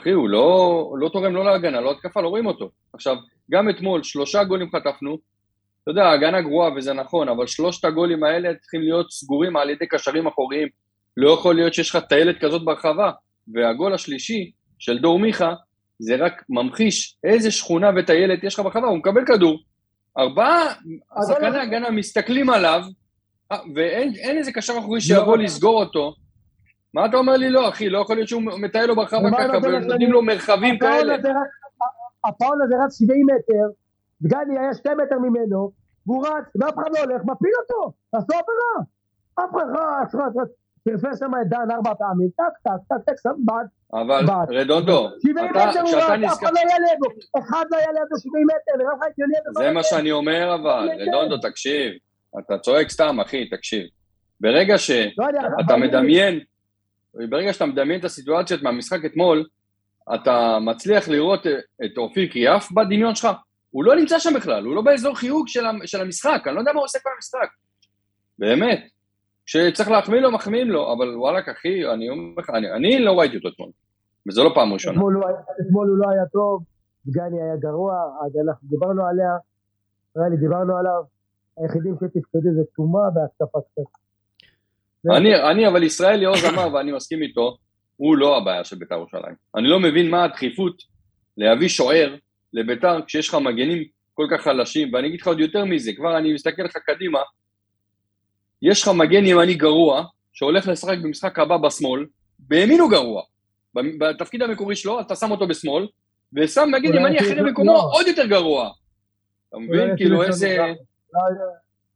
Speaker 4: אחי, הוא לא, לא תורם לא להגנה, לא התקפה, לא רואים אותו. עכשיו, גם אתמול שלושה גולים חטפנו, אתה יודע, ההגנה גרועה וזה נכון, אבל שלושת הגולים האלה צריכים להיות סגורים על ידי קשרים אחוריים. לא יכול להיות שיש לך טיילת כזאת ברחבה. והגול השלישי של דור מיכה, זה רק ממחיש איזה שכונה וטיילת יש לך ברחבה, הוא מקבל כדור, ארבעה
Speaker 3: אז
Speaker 4: שחקני הגנה מסתכלים עליו, אה, ואין אין איזה קשר אחורי שיבוא
Speaker 3: לא.
Speaker 4: לסגור אותו. מה אתה אומר לי לא, אחי? לא יכול להיות שהוא מטייל לו ככה,
Speaker 3: הנותן
Speaker 4: ונותנים? לו מרחבים כאלה.
Speaker 3: הפאול הזה רץ 70 מטר, דגני היה 2 מטר ממנו, והוא רץ, ואף אחד לא הולך, מפיל אותו, עשו עבירה. אף אחד רץ, רץ, רץ. פרפס שם את דן ארבע פעמים, טק, טק, טק, טק, שם בעט.
Speaker 4: אבל. רדונדו,
Speaker 3: 70
Speaker 4: אתה, כשאתה
Speaker 3: רץ, אף
Speaker 4: נזכר...
Speaker 3: אחד לא היה לידו, אחד לא היה לידו 70 מטר, נראה לך הגיוני
Speaker 4: זה מה? שאני אומר אבל. רדונדו, תקשיב. אתה צועק סתם, אחי, תקשיב. ברגע ש...
Speaker 3: לא
Speaker 4: מדמיין, ברגע שאתה מדמיין את הסיטואציות מהמשחק אתמול, אתה מצליח לראות את אופיר קריאף בדמיון שלך. הוא לא נמצא שם בכלל, הוא לא באזור חיוג של, המשחק, אני לא יודע מה הוא עושה כל המשחק. באמת. כשצריך להחמיא לו, מחמיאים לו, אבל וואלכ, אחי, אני אומר לך, אני, אני לא ראיתי אותו אתמול. וזו לא פעם ראשונה.
Speaker 3: אתמול אתמול הוא לא היה טוב, דגני היה גרוע, אז אנחנו דיברנו עליה, נראה לי דיברנו עליו, היחידים שתפקדו זה תומה והתקפה קצת.
Speaker 4: אני, אני אבל ישראלי עוז אמר, ואני מסכים איתו, הוא לא הבעיה של בית"ר ירושלים. אני לא מבין מה הדחיפות להביא שוער לבית"ר כשיש לך מגנים כל כך חלשים, ואני אגיד לך עוד יותר מזה, כבר אני מסתכל לך קדימה, יש לך מגן ימני גרוע, שהולך לשחק במשחק הבא בשמאל, בימין הוא גרוע. בתפקיד המקורי שלו, אתה שם אותו בשמאל, ושם מגן ימני אחר במקומו
Speaker 3: לא.
Speaker 4: עוד יותר גרוע. אתה מבין? כאילו איזה...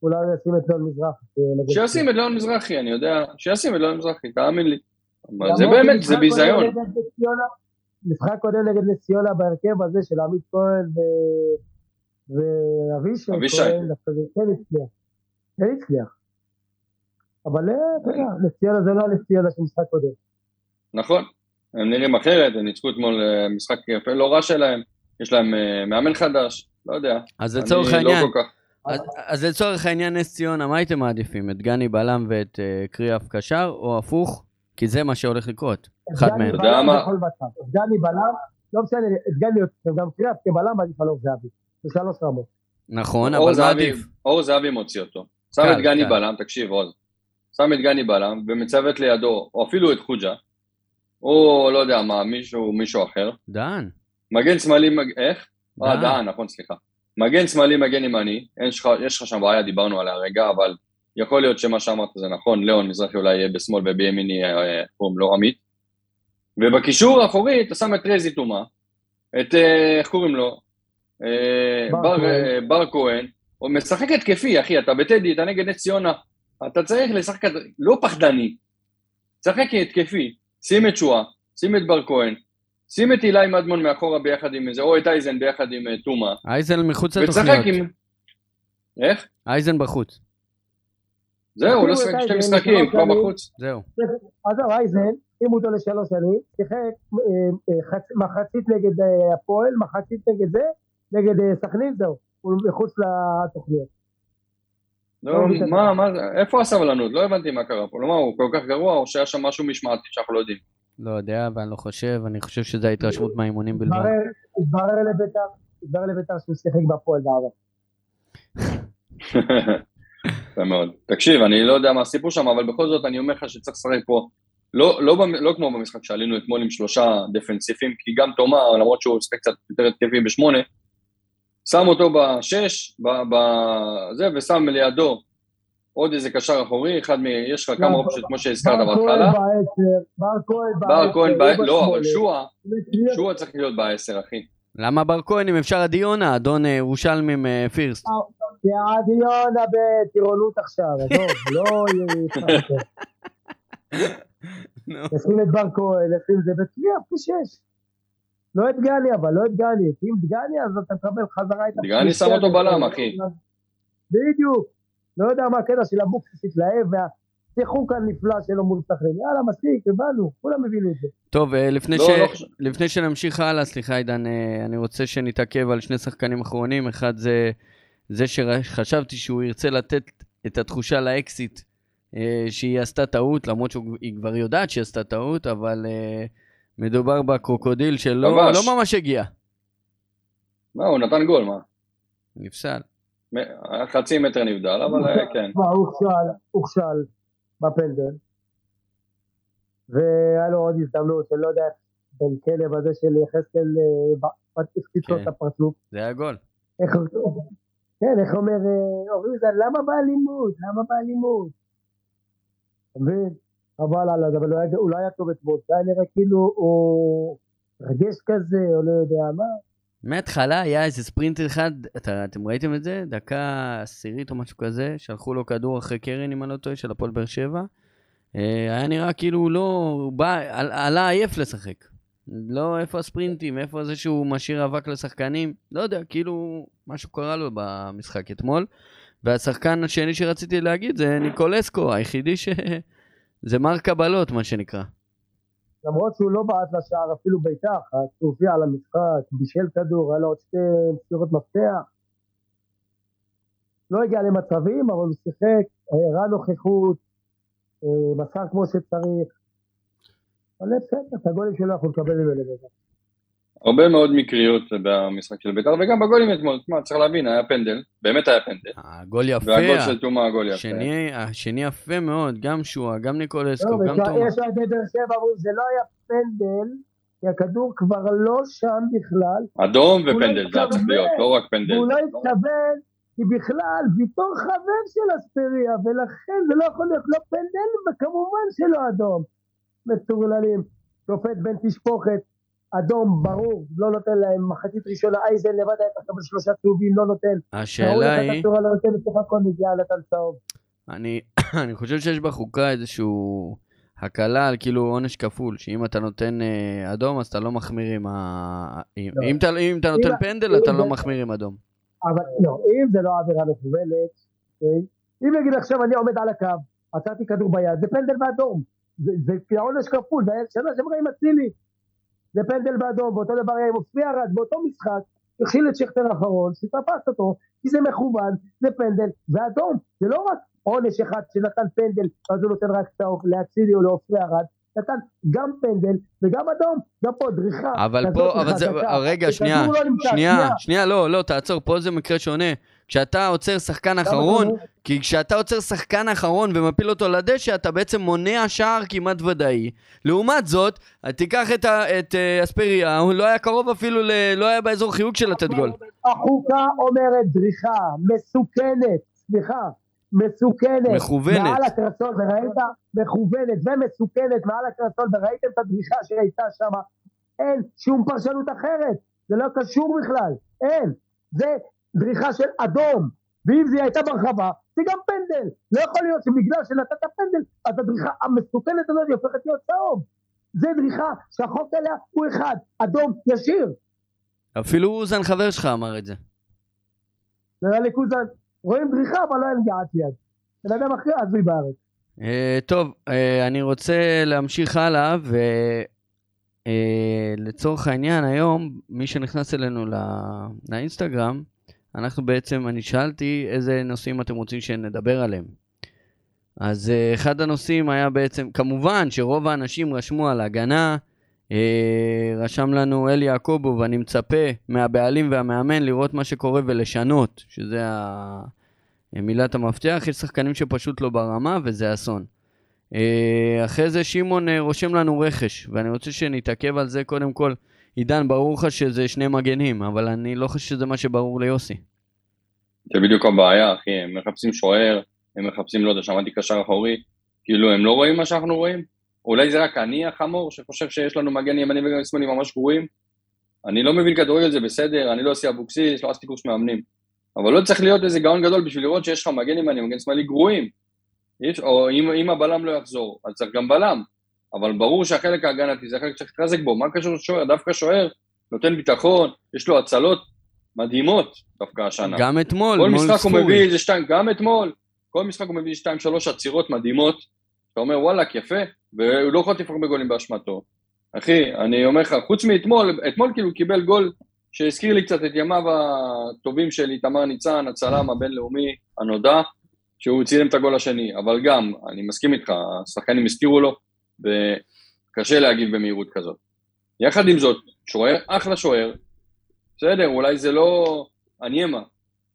Speaker 3: אולי אולי ישים את ליאון מזרחי. נגד-
Speaker 4: שישים את ליאון מזרחי, אני יודע, שישים את ליאון מזרחי, תאמין לי. זה באמת, זה ביזיון.
Speaker 3: נס משחק קודם נגד נס ציונה בהרכב הזה של עמית כהן ואבישי
Speaker 4: אבישי.
Speaker 3: כהן, דווקא זה כן הצליח. כן הצליח. אבל אה, אתה יודע, נס ציונה זה לא הנס ציונה של משחק קודם.
Speaker 4: נכון, הם נראים אחרת, הם ניצחו אתמול אה, משחק יפה, לא רע שלהם, יש להם אה, מאמן חדש, לא יודע.
Speaker 2: אז לצורך
Speaker 4: לא
Speaker 2: העניין,
Speaker 4: כל כך...
Speaker 2: אז- אז לצורך העניין נס ציונה, מה הייתם מעדיפים? את גני בלם ואת אה, קריאף קשר, או הפוך? כי זה מה שהולך לקרות, אחד מהם.
Speaker 4: אתה יודע מה?
Speaker 3: דגני בלם, לא משנה, את דגני גם קריאף כבלם עדיף על אור זהבי. בשלוש רמות.
Speaker 2: נכון, אבל מה
Speaker 4: זהבי-
Speaker 2: עדיף?
Speaker 4: אור זהבי מוציא אותו. שם
Speaker 2: קל,
Speaker 4: את גני
Speaker 2: קל.
Speaker 4: בלם, תקשיב עוז. שם את גני בלם ומצוות לידו, או אפילו את חוג'ה, או לא יודע מה, מישהו, מישהו אחר.
Speaker 2: דן.
Speaker 4: מגן שמאלי, מג... איך? אה,
Speaker 2: דן.
Speaker 4: נכון, סליחה. מגן שמאלי, מגן ימני, יש לך שם בעיה, דיברנו עליה רגע, אבל יכול להיות שמה שאמרת זה נכון, ליאון מזרחי אולי יהיה בשמאל ובימיני, אה, קוראים לו עמית. ובקישור האחורי אתה שם את רזי תומה, את, אה, איך קוראים לו? אה,
Speaker 3: בר.
Speaker 4: אה, בר כהן, הוא משחק התקפי, אחי, אתה בטדי, אתה נגד נס ציונה, אתה צריך לשחק, לא פחדני, שחק התקפי, שים את שואה, שים את בר כהן, שים את אילי מדמון מאחורה ביחד עם זה, או את אייזן ביחד עם אה, תומה,
Speaker 2: אייזן מחוץ
Speaker 4: ותשחק
Speaker 2: לתוכניות.
Speaker 4: עם... איך?
Speaker 2: אייזן בחוץ.
Speaker 4: זהו, לא שיחק שתי משחקים, כבר. בחוץ.
Speaker 2: זהו.
Speaker 3: עזוב, אייזן, שימו אותו לשלוש שנים, שיחק אה, אה, חצ- מחצית נגד אה, הפועל, מחצית נגד זה, נגד סכנין, זהו. הוא מחוץ לתוכניות.
Speaker 4: לא, מה, מה, איפה הסבלנות? לא הבנתי מה קרה פה. לא, מה, הוא כל כך גרוע, או שהיה שם משהו משמעתי שאנחנו לא יודעים?
Speaker 2: לא יודע, ואני לא חושב, אני חושב שזה ההתרשמות מהאימונים בלבד.
Speaker 3: התברר לביתר, התברר לביתר שהוא שיחק בהפועל בעבר. *laughs*
Speaker 4: יפה מאוד. תקשיב, אני לא יודע מה הסיפור שם, אבל בכל זאת אני אומר לך שצריך לשחק פה, לא, לא, לא כמו במשחק שעלינו אתמול עם שלושה דפנסיפים, כי גם תומר, למרות שהוא שיחק קצת יותר התקפי בשמונה, שם אותו בשש, ב- בזה, ושם לידו עוד איזה קשר אחורי, אחד מ... יש לך כמה
Speaker 3: לא,
Speaker 4: אופציות, כמו שהזכרת
Speaker 3: בר כהן
Speaker 4: בהתחלה.
Speaker 3: בעשר, בר כהן בעשר.
Speaker 4: בר כהן,
Speaker 3: הוא
Speaker 4: ב- לא, אבל. שועה. שועה צריך להיות בעשר, אחי.
Speaker 2: למה בר כהן אם אפשר עדי יונה, אדון אה, ירושלמים אה, פירסט?
Speaker 3: כי עדי יונה בטירונות עכשיו, עזוב, *laughs* לא. נשים את בר כהן, נשים זה בצביע פי שש. לא את גני אבל, לא את גני, אם את גני אז אתה תקבל חזרה את
Speaker 4: דגני שם אותו בלם, אחי.
Speaker 3: בדיוק. לא יודע מה הקטע של אבוקסיס התלהב והשיחוק הנפלא שלו מול סכנין. יאללה, מספיק, הבנו, כולם הבינו את זה.
Speaker 2: טוב, אה, לפני,
Speaker 4: לא,
Speaker 2: ש...
Speaker 4: לא.
Speaker 2: לפני שנמשיך הלאה, סליחה עידן, אה, אני רוצה שנתעכב על שני שחקנים אחרונים. אחד זה זה שחשבתי שהוא ירצה לתת את התחושה לאקסיט אה, שהיא עשתה טעות, למרות שהיא כבר יודעת שהיא עשתה טעות, אבל מדובר בקרוקודיל שלא
Speaker 4: כבש.
Speaker 2: לא ממש הגיע.
Speaker 4: לא, הוא נתן גול, מה?
Speaker 2: נפסל.
Speaker 4: חצי מטר נבדל, אבל אה, כן.
Speaker 3: הוכשל, הוכשל בפנדל. והיה לו עוד הזדמנות, שאני לא יודע, בין כלב הזה של יחזקאל, אה, הפציץ לו
Speaker 2: כן.
Speaker 3: את הפרצוף.
Speaker 2: זה היה גול.
Speaker 3: איך כן, איך אומר אה, אורי זן, למה באלימות? למה באלימות? אתה מבין? חבל עליו, אבל הוא היה- הוא לא היה טוב אתמול, זה היה נראה כאילו הוא רגש כזה, או לא יודע מה.
Speaker 2: מההתחלה היה איזה ספרינט אחד, אתה, אתם ראיתם את זה? דקה עשירית או משהו כזה, שלחו לו כדור אחרי קרן, אם אני לא טועה, של הפועל באר שבע. אה, היה נראה כאילו לא, הוא בא, על, עלה עייף לשחק. לא, איפה הספרינטים, איפה זה שהוא משאיר אבק לשחקנים, לא יודע, כאילו משהו קרה לו במשחק אתמול. והשחקן השני שרציתי להגיד זה ניקולסקו, היחידי ש... *laughs* זה מר קבלות, מה שנקרא.
Speaker 3: למרות שהוא לא בעט לשער אפילו בעיטה אחת, הוא הופיע על המשחק, בישל כדור, היה לו עוד שתי מסירות מפתח. לא הגיע למצבים, אבל הוא שיחק, הראה נוכחות, אה, מסר כמו שצריך. אבל בסדר, את הגולים שלו אנחנו נקבל ממנו.
Speaker 4: הרבה מאוד מקריות במשחק של בית"ר, וגם בגולים אתמול, תשמע, צריך להבין, היה פנדל, באמת היה פנדל.
Speaker 2: הגול יפה,
Speaker 4: והגול של תומה הגול יפה.
Speaker 2: השני, השני יפה מאוד, גם שועה, גם ניקולסקו,
Speaker 3: לא,
Speaker 2: גם תומא.
Speaker 3: יש אוהדי באר שבע, אמרו, זה לא היה פנדל, כי הכדור כבר לא שם בכלל,
Speaker 4: אדום
Speaker 3: הוא לא
Speaker 4: ופנדל, זה היה צריך. להיות, לא רק פנדל.
Speaker 3: והוא לא התכוון, כי בכלל, ויטור חבר של אספריה, ולכן זה לא יכול להיות לא פנדל, וכמובן שלא אדום. מטורללים, שופט בן תשפוכת, אדום, ברור, לא נותן להם, מחצית ראשונה, אייזן לבד היה לקבל שלושה צהובים, לא נותן.
Speaker 2: השאלה היא,
Speaker 3: לא נותן בסוף הכל מגיע נתן צהוב.
Speaker 2: אני, *coughs* אני חושב שיש בחוקה איזשהו הקלה על כאילו עונש כפול, שאם אתה נותן אה, אדום אז אתה לא מחמיר עם ה... אם,
Speaker 3: לא.
Speaker 2: אם, אתה, אם אתה נותן
Speaker 3: אם-
Speaker 2: פנדל אתה
Speaker 3: אם
Speaker 2: לא
Speaker 3: זה-
Speaker 2: מחמיר עם אדום.
Speaker 3: אבל לא, אם זה לא עבירה מכוונת, אוקיי? אם נגיד עכשיו אני עומד על הקו, עצרתי כדור ביד, זה פנדל באדום. זה זה עונש כפול, זה היה שנה שעברה עם אצילי. זה פנדל באדום, ואותו דבר היה עם אופי ארד, באותו משחק, הכשיל את שכטר האחרון, שתפס אותו, כי זה מכוון, זה פנדל, ואדום. זה לא רק עונש אחד שנתן פנדל, אז הוא נותן רק צהוב לאצילי או לאופי ארד, נתן גם פנדל וגם אדום, גם פה דריכה.
Speaker 2: אבל פה, אבל זה. רגע, שנייה,
Speaker 3: לא נמצא,
Speaker 2: שנייה, שנייה, לא, לא, תעצור, פה זה מקרה שונה. כשאתה עוצר שחקן אחרון,
Speaker 3: כדור?
Speaker 2: כי כשאתה עוצר שחקן אחרון ומפיל אותו לדשא, אתה בעצם מונע שער כמעט ודאי. לעומת זאת, תיקח את, את אה, אספריה, הוא לא היה קרוב אפילו, ל, לא היה באזור חיוג של לתת גול.
Speaker 3: החוקה אומרת דריכה, מסוכנת, סליחה, מסוכנת.
Speaker 2: מכוונת.
Speaker 3: מעל הקרסול, וראית? מכוונת ומסוכנת מעל הקרסול, וראיתם את הדריכה שהייתה שם. אין שום פרשנות אחרת, זה לא קשור בכלל, אין. זה דריכה של אדום, ואם זה הייתה ברחבה, זה גם פנדל. לא יכול להיות שבגלל שנתת פנדל, אז הדריכה המסוכנת הזאת היא הופכת להיות צהוב. זה דריכה שהחוק עליה הוא אחד, אדום ישיר.
Speaker 2: אפילו אוזן חבר שלך אמר את זה.
Speaker 3: נראה לי קוזן, רואים דריכה אבל לא געת יד. בן אדם הכי הזוי בארץ.
Speaker 2: אה, טוב, אה, אני רוצה להמשיך הלאה, ולצורך העניין היום, מי שנכנס אלינו לא- לאינסטגרם, אנחנו בעצם, אני שאלתי איזה נושאים אתם רוצים שנדבר עליהם. אז אה, אחד הנושאים היה בעצם, כמובן שרוב האנשים רשמו על הגנה, אה, רשם לנו אלי יעקובו, ואני מצפה מהבעלים והמאמן לראות מה שקורה ולשנות, שזה ה... מילת המפתח, יש שחקנים שפשוט לא ברמה וזה אסון. אה, אחרי זה שמעון אה, רושם לנו רכש, ואני רוצה שנתעכב על זה קודם כל. עידן, ברור לך שזה שני מגנים, אבל אני לא חושב שזה מה שברור ליוסי.
Speaker 4: זה בדיוק הבעיה, אחי, הם מחפשים שוער, הם מחפשים, לא יודע, שמעתי קשר אחורי, כאילו, הם לא רואים מה שאנחנו רואים? אולי זה רק אני החמור, שחושב שיש לנו מגן ימני וגם שמאלי ממש גרועים? אני לא מבין כדורגל, זה בסדר, אני לא עושה אבוקסיס, לא עשיתי קורס מאמנים. אבל לא צריך להיות איזה גאון גדול בשביל לראות שיש לך מגן ימני, מגן שמאלי גרועים. יש, או אם, אם הבלם לא יחזור, אז צריך גם בלם. אבל ברור שהחלק ההגנתי זה החלק שצריך להתחזק בו. מה קשור לשוער? דווקא שוער נותן ביטחון, יש לו הצלות מדהימות דווקא השנה.
Speaker 2: גם אתמול,
Speaker 4: כל
Speaker 2: מול
Speaker 4: משחק הוא מביא
Speaker 2: ספורי.
Speaker 4: איזה שתיים, גם אתמול, כל משחק הוא מביא שתיים שלוש עצירות מדהימות, אתה אומר וואלאק יפה, והוא לא חוטף הרבה גולים באשמתו. אחי, אני אומר לך, חוץ מאתמול, אתמול כאילו קיבל גול שהזכיר לי קצת את ימיו הטובים של איתמר ניצן, הצלם הבינלאומי הנודע, שהוא צילם את הגול השני, אבל גם, אני מסכים איתך, השחקנים הסתירו לו, וקשה להגיב במהירות כזאת. יחד עם זאת, שוער, אחלה שוער, בסדר, אולי זה לא הניימה,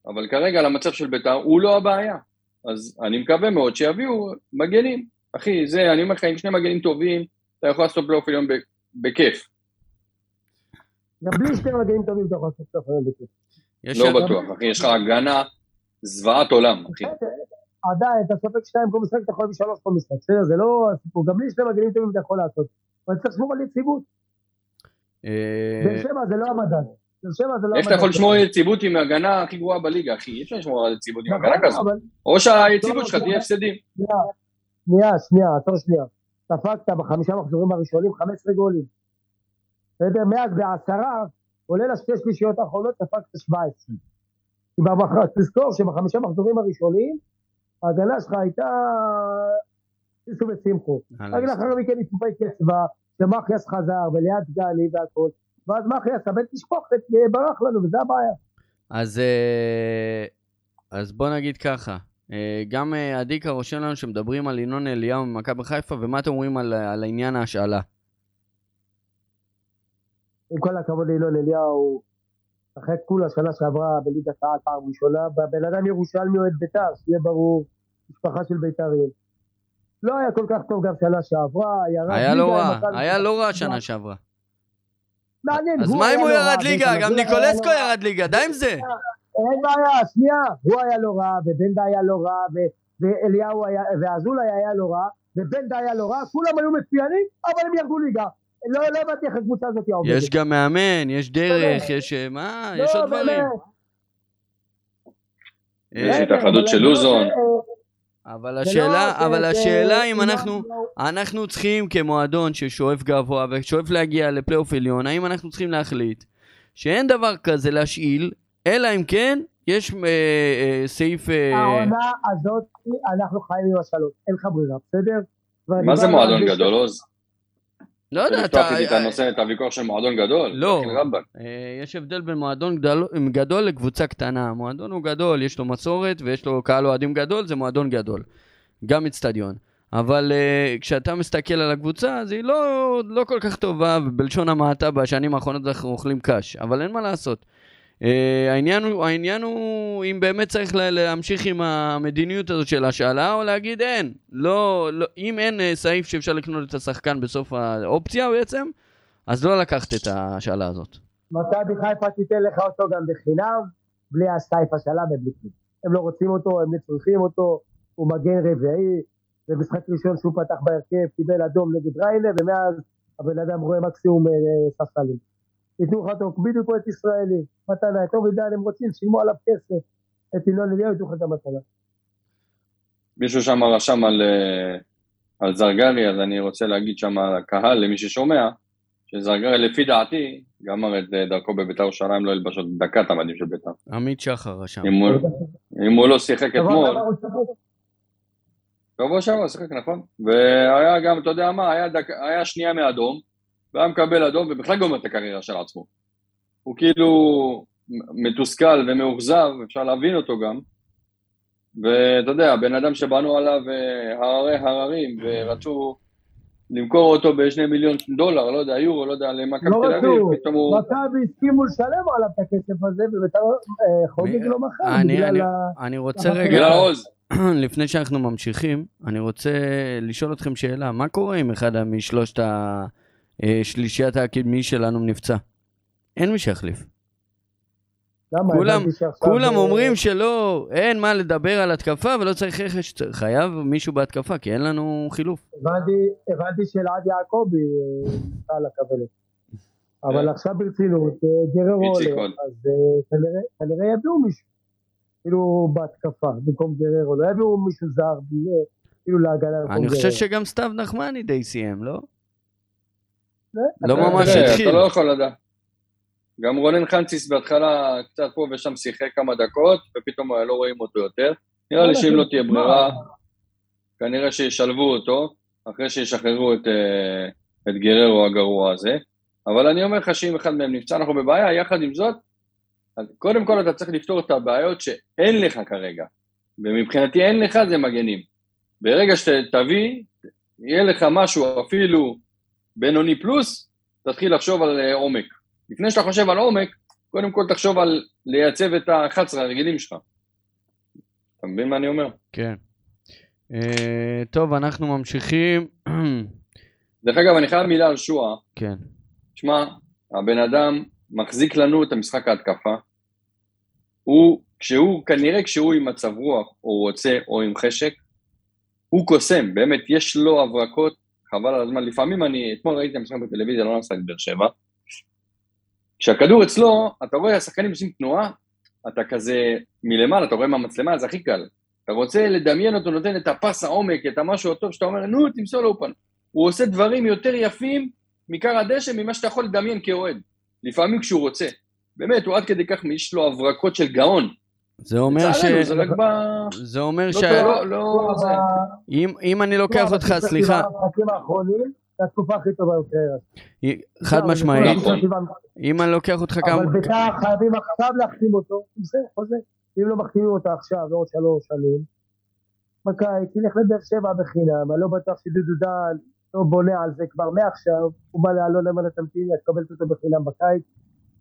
Speaker 4: אבל כרגע למצב של בית"ר הוא לא הבעיה. אז אני מקווה מאוד שיביאו מגנים. אחי, זה, אני אומר לך, עם שני מגנים טובים, אתה יכול לעשות פלייאוף עליון ב- בכיף.
Speaker 3: גם בלי שתי מגנים טובים אתה יכול לעשות סוף היום בכיף.
Speaker 4: לא בטוח, אחי, יש לך הגנה זוועת עולם, אחי.
Speaker 3: עדיין, אתה סופג שתיים כל משחק, אתה יכול להביא שלוש כל משחק, בסדר, זה לא הסיפור, גם בלי שני מגנים טובים אתה יכול לעשות. אבל צריך לשמור על יציבות.
Speaker 2: אה,
Speaker 3: באר שבע זה לא המדד. לא
Speaker 4: איך אתה יכול לשמור על יציבות עם ההגנה הכי גרועה בליגה, אחי? אי אפשר לשמור על יציבות עם
Speaker 3: נכון,
Speaker 4: הגנה כזאת. או שהיציבות שלך
Speaker 3: לא,
Speaker 4: תהיה
Speaker 3: לא.
Speaker 4: הפסדים.
Speaker 3: שנייה, שנייה, עצור שנייה. ספגת בחמישה מחזורים הראשונים 15 גולים. בסדר? מאז בעשרה, כולל השתי שלישיות האחרונות, ספגת 17. כי במח- תזכור שבחמישה מחזורים הראשונים, ההגנה שלך הייתה... סיסו ושמחו. רק לאחר מכן התקופה התייצבה, ומחיאס חזר, וליד גלי והכל. ואז מחיאס, הבן תשפוכת, ברח לנו, וזה הבעיה.
Speaker 2: אז, אה, אז בוא נגיד ככה, אה, גם אה, עדיקה רושם לנו שמדברים על ינון אליהו ממכבי חיפה, ומה אתם אומרים על, על עניין ההשאלה?
Speaker 3: עם כל הכבוד לינון אליהו, אחרי כולה שנה שעברה בליגת העל פעם ראשונה, בן אדם ירושלמי אוהד בית"ר, שיהיה ברור, משפחה של בית"רים. לא היה כל כך טוב גם שנה שעברה, ירד
Speaker 2: היה לא רע, היה. לא רע שנה שעברה.
Speaker 3: מעניין,
Speaker 2: אז מה אם הוא
Speaker 3: לא
Speaker 2: ירד ליגה? גם
Speaker 3: היה
Speaker 2: ניקולסקו
Speaker 3: לא.
Speaker 2: ירד ליגה, די עם זה.
Speaker 3: אין בעיה, שנייה, הוא היה לא רע, ובנדה היה לא רע, ואליהו היה, ואזולאי היה לא רע, ובנדה היה לא רע, כולם היו מצוינים, אבל הם ירדו ליגה. לא, לא הבנתי איך הקבוצה הזאת עובדת.
Speaker 2: יש גם מאמן, יש דרך, יש... אה, מה?
Speaker 3: לא,
Speaker 2: יש עוד דברים.
Speaker 4: יש
Speaker 2: אה,
Speaker 4: התאחדות
Speaker 3: אבל
Speaker 4: של
Speaker 3: לא
Speaker 4: לוזון.
Speaker 3: אה,
Speaker 2: אבל השאלה,
Speaker 3: לא
Speaker 2: אבל השאלה אם אנחנו...
Speaker 3: לא-
Speaker 2: אנחנו צריכים כמועדון ששואף גבוה ושואף להגיע לפלייאוף עליון, האם אנחנו צריכים להחליט שאין דבר כזה להשאיל, אלא אם כן יש אה, אה, סעיף... אה,
Speaker 3: העונה הזאת, אנחנו חיים עם השלוש, אין לך ברירה, בסדר?
Speaker 4: מה זה מועדון
Speaker 3: זה
Speaker 4: גדול, עוז?
Speaker 2: לא יודע,
Speaker 4: לפתוח
Speaker 2: אתה...
Speaker 4: איתי את הנושא, את הוויכוח של מועדון גדול?
Speaker 2: לא. אה, יש הבדל בין מועדון גדול, גדול לקבוצה קטנה. המועדון הוא גדול, יש לו מסורת ויש לו קהל אוהדים גדול, זה מועדון גדול. גם אצטדיון. אבל uh, כשאתה מסתכל על הקבוצה, אז היא לא, לא כל כך טובה, ובלשון המעטה בשנים האחרונות אנחנו אוכלים קש, אבל אין מה לעשות. Uh, העניין, הוא, העניין הוא אם באמת צריך לה, להמשיך עם המדיניות הזאת של השאלה, או להגיד אין. לא, לא, אם אין uh, סעיף שאפשר לקנות את השחקן בסוף האופציה בעצם, אז לא לקחת את השאלה הזאת.
Speaker 3: מכבי חיפה תיתן לך אותו גם בחינם, בלי הסייף השאלה ובלי כלום. הם לא רוצים אותו, הם לא צריכים אותו, הוא מגן רביעי, במשחק ראשון שהוא פתח בהרכב, קיבל אדום נגד ריינה, ומאז הבן אדם רואה מקסימום אה, ספסלים. ייתנו לך אותו בדיוק את ישראלי, מתנה, טוב עידן הם רוצים, שילמו עליו כסף, את ינון אליהו ייתנו לך את המתנה.
Speaker 4: מישהו שם רשם על, אה, על זרגרי, אז אני רוצה להגיד שם לקהל, למי ששומע, שזרגרי לפי דעתי גמר את אה, דרכו בביתר ירושלים, לא ילבש עוד דקה את המדים של ביתר.
Speaker 2: עמית שחר רשם.
Speaker 4: אם הוא, אם הוא לא שיחק אתמול, שבוע שעבר שיחק נכון, והיה גם, אתה יודע מה, היה, דק, היה שנייה מאדום, והיה מקבל אדום ובכלל גומר את הקריירה של עצמו. הוא כאילו מתוסכל ומאוכזב, אפשר להבין אותו גם, ואתה יודע, בן אדם שבנו עליו אה, הררי הררים, ורצו למכור אותו בשני מיליון דולר, לא יודע, יורו, לא יודע, למכבי
Speaker 3: לא
Speaker 4: תל אביב, פתאום הוא...
Speaker 3: מכבי הסכימו לשלם עליו את הכסף הזה, וביתר אה, חוגג לא מכר, בגלל ה...
Speaker 2: אני רוצה רגע...
Speaker 4: בגלל העוז. *clears throat*
Speaker 2: לפני שאנחנו ממשיכים, אני רוצה לשאול אתכם שאלה, מה קורה אם אחד משלושת השלישיית הקדמי שלנו נפצע? אין מי שיחליף. כולם- כולם
Speaker 3: אה,
Speaker 2: אומרים שלא, אין מה לדבר על התקפה ולא צריך רכש, חייב מישהו בהתקפה, כי אין לנו חילוף.
Speaker 3: הבנתי, הבנתי שאלעד יעקבי אה, ניסה לקבל את זה. אבל
Speaker 4: אה.
Speaker 3: עכשיו ברצינות, אה, גררו עולה. אז אה, כנראה- יביאו מישהו. כאילו בהתקפה, במקום גררו, לא יביאו מישהו זר, כאילו להגנה במקום
Speaker 2: אני חושב. שגם סתיו נחמני די סיים, לא?
Speaker 3: אה,
Speaker 2: לא ממש התחיל.
Speaker 4: אתה לא יכול לדעת. גם רונן חנציס בהתחלה קצת פה ושם שיחק כמה דקות, ופתאום לא רואים אותו יותר. נראה לי שאם לא תהיה ברירה, כנראה שישלבו אותו, אחרי שישחררו את, אה, את גררו הגרוע הזה. אבל אני אומר לך שאם אחד מהם נפצע, אנחנו בבעיה, יחד עם זאת, קודם כל אתה צריך לפתור את הבעיות שאין לך כרגע. ומבחינתי אין לך זה מגנים. ברגע שתביא, יהיה לך משהו אפילו בינוני פלוס, תתחיל לחשוב על אה, עומק. לפני שאתה חושב על עומק, קודם כל תחשוב על לייצב את ה-11 הרגילים שלך. אתה מבין מה אני אומר?
Speaker 2: כן. אה, טוב, אנחנו ממשיכים. *clears throat*
Speaker 4: דרך אגב, אני חייב מילה על שועה.
Speaker 2: כן.
Speaker 4: שמע, הבן אדם מחזיק לנו את המשחק ההתקפה. הוא, כשהוא, כנראה כשהוא עם מצב רוח, או רוצה, או עם חשק, הוא קוסם, באמת, יש לו הברקות, חבל על הזמן. לפעמים אני, אתמול ראיתי את המשחק בטלוויזיה, לא נסע את באר שבע. כשהכדור אצלו, אתה רואה השחקנים עושים תנועה, אתה כזה מלמעלה, אתה רואה מהמצלמה, זה הכי קל. אתה רוצה לדמיין אותו, נותן את הפס העומק, את המשהו הטוב, שאתה אומר, נו, תמסור לאופן. הוא עושה דברים יותר יפים מכר הדשא ממה שאתה יכול לדמיין כאוהד. לפעמים כשהוא רוצה. באמת, הוא עד כדי כך, יש לו הברקות של גאון.
Speaker 2: זה אומר ש...
Speaker 4: לצערנו, זה רק ב...
Speaker 2: זה אומר
Speaker 4: לא,
Speaker 2: ש...
Speaker 4: לא, לא.
Speaker 3: ב-
Speaker 2: אם, אם אני לוקח
Speaker 3: הוא
Speaker 2: אותך, סליחה,
Speaker 3: התקופה הכי טובה בקריירה.
Speaker 2: חד
Speaker 3: לא,
Speaker 2: משמעית. אם אני לוקח אותך כמה...
Speaker 3: אבל בית"ר חייבים עכשיו להחתים אותו, בסדר, חוזה. אם לא מחתימים אותו עכשיו, בעוד שלוש שנים, בקיץ, ילך לבאר שבע בחינם, אני לא בטוח שדודו דן לא בונה על זה כבר מעכשיו, הוא בא לאלון אמר לתמתין, את מקבלת אותו בחינם בקיץ,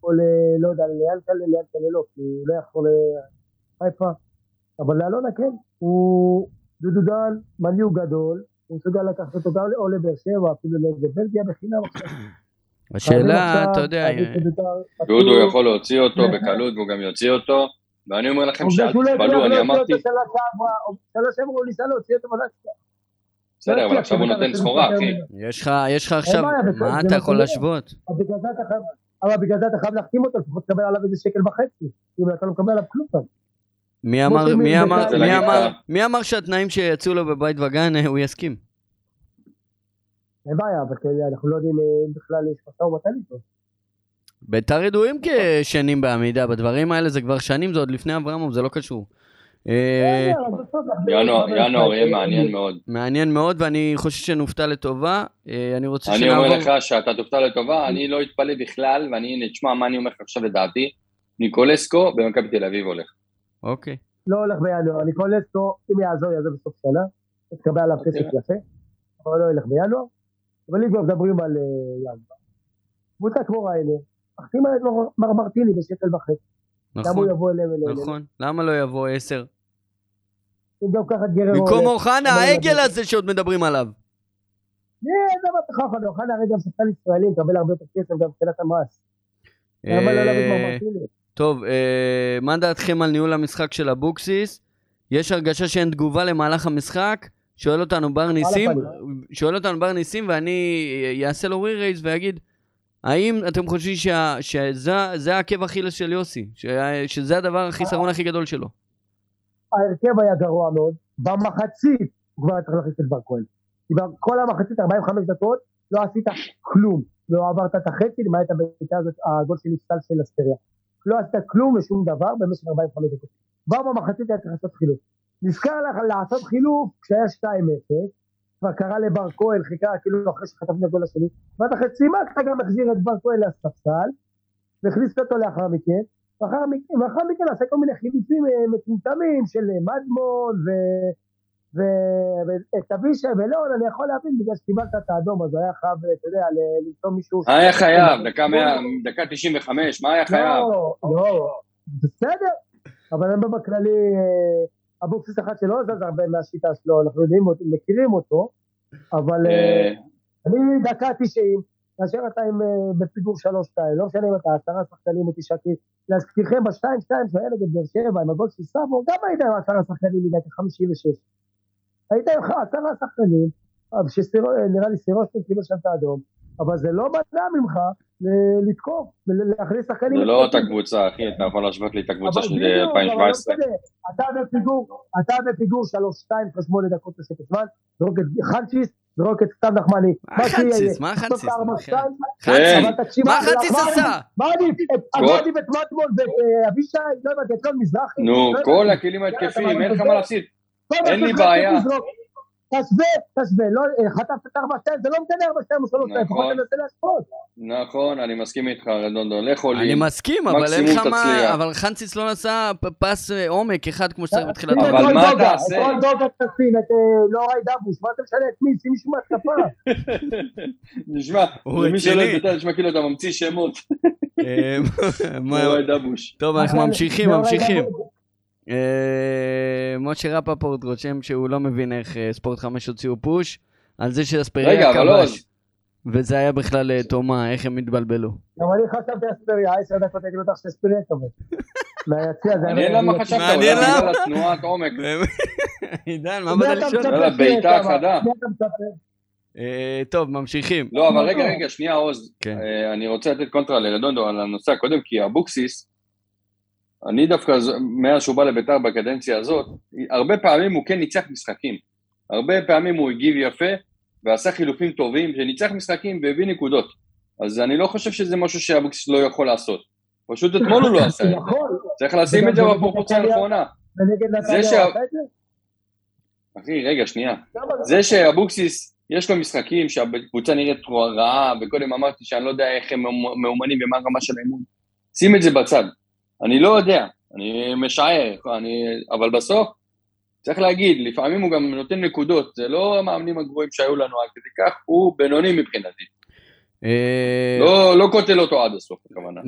Speaker 3: או ל... לא יודע, ליאנקלה, ליאנקלה לא, כי הוא לא יכול לחיפה, אבל לאלונה כן, הוא דודו דן, מניו גדול, הוא מסוגל לקחת אותו גם או לבאר שבע, אפילו לבלגיה בחינם *coughs* עכשיו.
Speaker 2: השאלה, אתה יודע,
Speaker 3: חייבים שבית"ר-
Speaker 4: דודו יכול להוציא אותו בקלות והוא גם יוציא אותו, ואני אומר לכם שאל
Speaker 3: לא
Speaker 4: תתפלאו, אני אמרתי,
Speaker 3: אותו שנה שעברה, שנה שעברה הוא ניסה להוציא אותו ולא הצליח.
Speaker 4: בסדר, אבל עכשיו הוא נותן סחורה, אחי.
Speaker 2: יש לך, יש לך עכשיו, מה אתה יכול. להשוות?
Speaker 3: אבל בגלל זה אתה חייב, אבל בגלל זה אתה חייב להחתים אותו, לפחות תקבל עליו איזה שקל וחצי. אם אתה לא מקבל עליו כלום.
Speaker 2: מי אמר, מי אמר, מי אמר, מי אמר שהתנאים שיצאו לו בבית וגן אה, הוא יסכים?
Speaker 3: אין בעיה, אבל כן, אנחנו לא יודעים אה, אם בכלל יש משא ומתן איתו.
Speaker 2: ביתר ידועים כשנים בעמידה, בדברים האלה זה כבר שנים, זה עוד לפני אברמוב, זה לא קשור. אה,
Speaker 3: אנחנו-
Speaker 4: ינואר יהיה מעניין מאוד.
Speaker 2: מעניין מאוד, ואני חושב שנופתע לטובה. אני רוצה
Speaker 4: אני אומר
Speaker 2: שנעבור...
Speaker 4: לך שאתה תופתע לטובה, אני לא אתפלא בכלל, ואני, תשמע מה אני אומר לך עכשיו לדעתי, ניקולסקו במכבי תל אביב הולך.
Speaker 2: אוקיי.
Speaker 3: לא הולך בינואר, ניקולסקו, אם יעזור, יעזור בסוף שנה. תקבל עליו כסף יפה, אבל לא ילך בינואר. אבל אם כבר מדברים על אה, ינואר, קבוצה כמו ריינה, מחתימה את מר- מר מרטיני בשקל וחצי. למה הוא
Speaker 2: נכון,
Speaker 3: יבוא אליהם אליהם?
Speaker 2: נכון. למה לא יבוא עשר?
Speaker 3: אם גם ככה גררו...
Speaker 2: במקום אוחנה,
Speaker 3: למה לא
Speaker 2: העגל? הזה שעוד מדברים עליו.
Speaker 3: אה, זה מה אתה חכם, אוחנה הרי גם שחקן ישראלי, מקבל הרבה יותר כסף גם מבחינת המס. למה לא להביא את מר
Speaker 2: אה,
Speaker 3: מרטיני?
Speaker 2: טוב, אה, מה דעתכם על ניהול המשחק של אבוקסיס? יש הרגשה שאין תגובה למהלך המשחק? שואל אותנו בר ניסים. שואל אותנו בר ניסים ואני אעשה לו רי-רייז ואגיד, האם אתם חושבים שה- שזה זה העקב אכילס של יוסי? ש- שזה הדבר, החיסרון הכי גדול שלו?
Speaker 3: ההרכב היה גרוע מאוד, במחצית הוא כבר היה צריך להכניס את בר כהן. כל המחצית 45 דקות לא עשית כלום, לא עברת את החצי למעט הבעיטה הזאת, הגול של נפסל של אסטריה. לא עשית כלום ושום דבר במשך 45 דקות. כבר במחצית היה צריך לעשות חילוף. נזכר לך לעשות חילוף כשהיה 2-0, כבר קרא לבר כהן, חיכה כאילו אחרי שחטפנו את הגול השני, ואתה אחרי צימקת גם החזיר את בר כהן לספסל, והכניס אותו לאחר מכן, ואחר מכן, מכן עשה כל מיני חילופים אה, מטומטמים של אה, מדמון ו... ואת אבישי ולאון אני יכול להבין בגלל שקיבלת את האדום אז היה חייב, אתה יודע, למצוא מישהו...
Speaker 4: היה חייב? דקה מאה- דקה 95, מה היה חייב?
Speaker 3: לא, לא, בסדר, אבל אני אומר בכללי, אה, אבוקסיס אחד שלא זז הרבה מהשיטה שלו, אנחנו יודעים, מכירים אותו, אבל אה,
Speaker 4: אה,
Speaker 3: אני דקה 90, כאשר אתה עם, בפיגור 3-2, לא משנה אם אתה עשרה שחקנים או תשעה, כי להזכירכם ב-2-2 שהיה נגד באר שבע עם הגול של סאבו, גם היית עם עשרה שחקנים מדקה 56. היית עם עשרה שחקנים, נראה לי סירושטיין קיבל שם את האדום, אבל זה לא מנע ממך לתקוף ולהכניס שחקנים.
Speaker 4: זה לא אותה קבוצה, אחי, אתה יכול להשוות לי את הקבוצה של
Speaker 3: בדיוק, אבל לא
Speaker 4: 2017.
Speaker 3: אתה בפיגור, אתה בפיגור 3-2 אחרי שמונה דקות תוספת זמן, זרוק את חנצ'יס, זרוק את סתיו נחמני.
Speaker 2: מה חנציס? מה חנציס? מה חנציס
Speaker 3: מה-
Speaker 2: עשה?
Speaker 3: מה עדיף? את-
Speaker 4: כל-
Speaker 3: לא עדיף את מטמון ואת אה, אבישי, לא הבנתי, את כל מזרחי.
Speaker 4: נו,
Speaker 3: לא
Speaker 4: כל. הכלים ההתקפיים,
Speaker 3: אתה
Speaker 4: אין לך. מה להפסיד. אין לי בעיה.
Speaker 3: תשווה, תשווה, לא, אה, חטפת את ארבע שתיים, זה לא משנה ארבע שתיים או שלוש שתיים,
Speaker 4: נכון.
Speaker 3: לפחות תנסה להשוות.
Speaker 4: נכון, אני מסכים איתך, רדונדו, לך
Speaker 2: אני
Speaker 4: עולים.
Speaker 2: מסכים, אבל אין לך מה... אבל חנציס לא פ- פס אה, עומק אחד כמו שצריך בתחילת
Speaker 3: שים את
Speaker 4: אבל מה תעשה?
Speaker 3: את רון דוגה תשים, את אה, לוראי דבוש, מה אתה משנה את מי? שים מישהו מהתקפה. *laughs*
Speaker 4: נשמע, למי שלא. יודע, נשמע כאילו אתה ממציא שמות.
Speaker 2: אה, מה-
Speaker 4: אוהד דבוש.
Speaker 2: טוב, אנחנו ממשיכים,
Speaker 3: לוראי
Speaker 2: ממשיכים. אה, משה רפפורט רושם שהוא לא מבין איך אה, ספורט 5 הוציאו פוש, על זה
Speaker 4: רגע,
Speaker 2: שאספריה
Speaker 4: לא,
Speaker 2: כבש. וזה היה בכלל אה, תומה, איך הם התבלבלו.
Speaker 3: גם אני חשבתי אספריה, עשר דקות הייתי בטוח שאספריה היה...
Speaker 4: מעניין למה חשבת, אולי. בגלל התנועת עומק. *laughs*
Speaker 2: עידן, מה באת
Speaker 3: אתה
Speaker 2: לשאול?
Speaker 4: יאללה,
Speaker 3: שיהיה
Speaker 4: בעיטה? חדה.
Speaker 2: טוב, ממשיכים.
Speaker 4: לא, אבל רגע, רגע, שנייה, עוז.
Speaker 2: כן.
Speaker 4: אני רוצה לתת קונטרה לרדונדו על הנושא הקודם, כי אבוקסיס, אני דווקא, מאז שהוא בא לביתר בקדנציה הזאת, הרבה פעמים הוא כן ניצח משחקים. הרבה פעמים הוא הגיב יפה, ועשה חילופים טובים, שניצח משחקים והביא נקודות. אז אני לא חושב שזה משהו שאבוקסיס לא יכול לעשות. פשוט אתמול הוא לא עשה את זה.
Speaker 3: נכון,
Speaker 4: צריך לשים את זה בפרופורציה הנכונה.
Speaker 3: זה?
Speaker 4: אחי, רגע, שנייה.
Speaker 3: למה?
Speaker 4: זה שאבוקסיס, יש לו משחקים שהקבוצה נראית רעה, וקודם אמרתי שאני לא יודע איך הם מאומנים ומה הרמה של האימון. שים את זה בצד. אני לא יודע, אני משער, אני... אבל בסוף, צריך להגיד, לפעמים הוא גם נותן נקודות, זה לא המאמנים הגבוהים שהיו לנו עד כדי כך, הוא בינוני מבחינתי.
Speaker 2: אה,
Speaker 4: לא, לא קוטל אותו עד הסוף, הכוונה.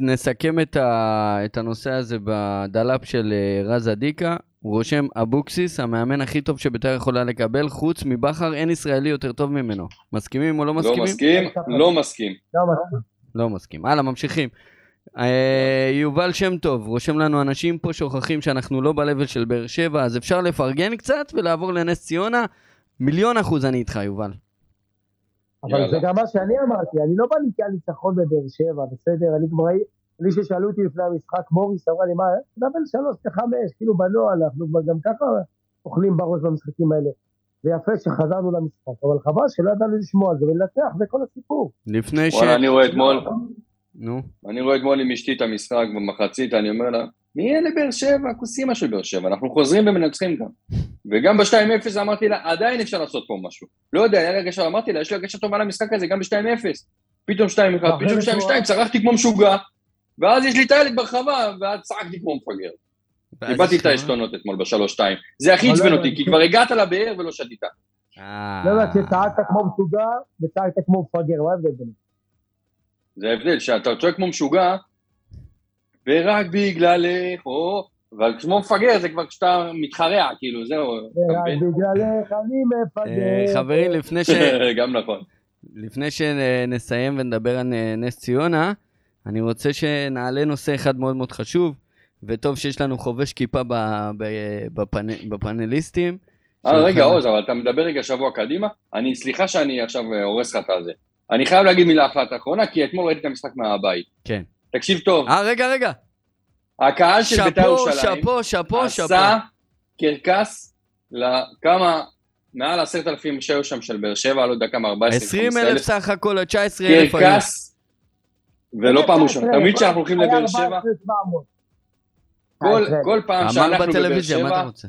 Speaker 2: נסכם את, ה, את הנושא הזה בדלאפ של אה, רז אדיקה. הוא רושם אבוקסיס, המאמן הכי טוב שביתר יכולה לקבל, חוץ מבכר, אין ישראלי יותר טוב ממנו. מסכימים או לא
Speaker 4: לא
Speaker 2: מסכימים?
Speaker 4: מסכים, לא מסכים.
Speaker 2: לא מסכים. הלאה, ממשיכים. אה, יובל שם טוב, רושם לנו אנשים פה שוכחים שאנחנו לא ב-level של באר שבע, אז אפשר לפרגן קצת ולעבור לנס ציונה. מיליון אחוז אני איתך, יובל.
Speaker 3: אבל
Speaker 4: יאללה.
Speaker 3: זה גם מה שאני אמרתי, אני לא בניתי על ניצחון בבאר שבע, בסדר? אני כבר ראיתי, לי ששאלו אותי לפני המשחק, מוריס אמרה לי, מה, תדבר שלוש לחמש, כאילו בנוהל, אנחנו כבר גם ככה אוכלים בראש במשחקים האלה. זה יפה שחזרנו למשחק, אבל חבל שלא ידענו לשמוע על זה ולנצח, זה כל הסיפור.
Speaker 2: לפני ש...
Speaker 4: וואלה, אני רואה אתמול,
Speaker 2: נו.
Speaker 4: אני רואה אתמול עם אשתי את המשחק במחצית, אני אומר לה, מי אלה באר שבע? כוסימה של באר שבע, אנחנו חוזרים ומנצחים גם. וגם ב-2-0 אמרתי לה, עדיין אפשר לעשות פה משהו. לא יודע, היה לי הרגשה, אמרתי לה, יש לי הרגשה טובה למשחק הזה, גם ב-2-0. פתאום 2-1, פתאום 2-2, צרחתי כמו משוגע, ואז יש לי טיילת ברחבה, ואז צעקתי כמו מפגר. איבדתי את העשתונות אתמול בשלוש-שתיים. זה הכי עצבן
Speaker 3: לא
Speaker 4: אותי,
Speaker 3: הבנתי.
Speaker 4: כי כבר הגעת לבאר ולא שתית.
Speaker 2: אה.
Speaker 3: לא יודע, שצעקת כמו משוגע וצעקת כמו מפגר, מה ההבדל ביניהם?
Speaker 4: זה ההבדל, שאתה צועק כמו משוגע, ורק בגללך, או... אבל כמו מפגר זה כבר כשאתה מתחרע, כאילו, זהו.
Speaker 3: ורק? בגללך אני
Speaker 2: אה,
Speaker 3: מפגר.
Speaker 2: חברים, לפני ש... *laughs*
Speaker 4: גם נכון.
Speaker 2: לפני שנסיים ונדבר על אה, נס ציונה, אני רוצה שנעלה נושא אחד מאוד מאוד חשוב, וטוב שיש לנו חובש כיפה ב- ב- בפאנ- בפאנליסטים.
Speaker 4: אה, רגע, עוז, אבל אתה מדבר רגע שבוע קדימה. אני, סליחה שאני עכשיו אה, הורס לך את הזה. אני חייב להגיד מילה אחת אחרונה, כי אתמול ראיתי את המשחק מהבית.
Speaker 2: כן.
Speaker 4: תקשיב טוב,
Speaker 2: אה, רגע, רגע.
Speaker 4: הקהל של בית"ר ירושלים
Speaker 2: שאפו, שאפו, שאפו.
Speaker 4: עשה קרקס לכמה, מעל עשרת אלפים שהיו שם של באר שבע, לא יודע כמה, 14,
Speaker 2: 20
Speaker 4: 15
Speaker 2: אלף סך הכל, 19 אלף.
Speaker 4: קרקס, ולא פעם ראשונה. תמיד כשאנחנו הולכים לבאר שבע,
Speaker 3: היה 14,700.
Speaker 4: כל-
Speaker 3: אה,
Speaker 4: כל פעם שאנחנו בבאר
Speaker 2: בטלוויזיה, מה אתה
Speaker 4: שבע,
Speaker 2: רוצה?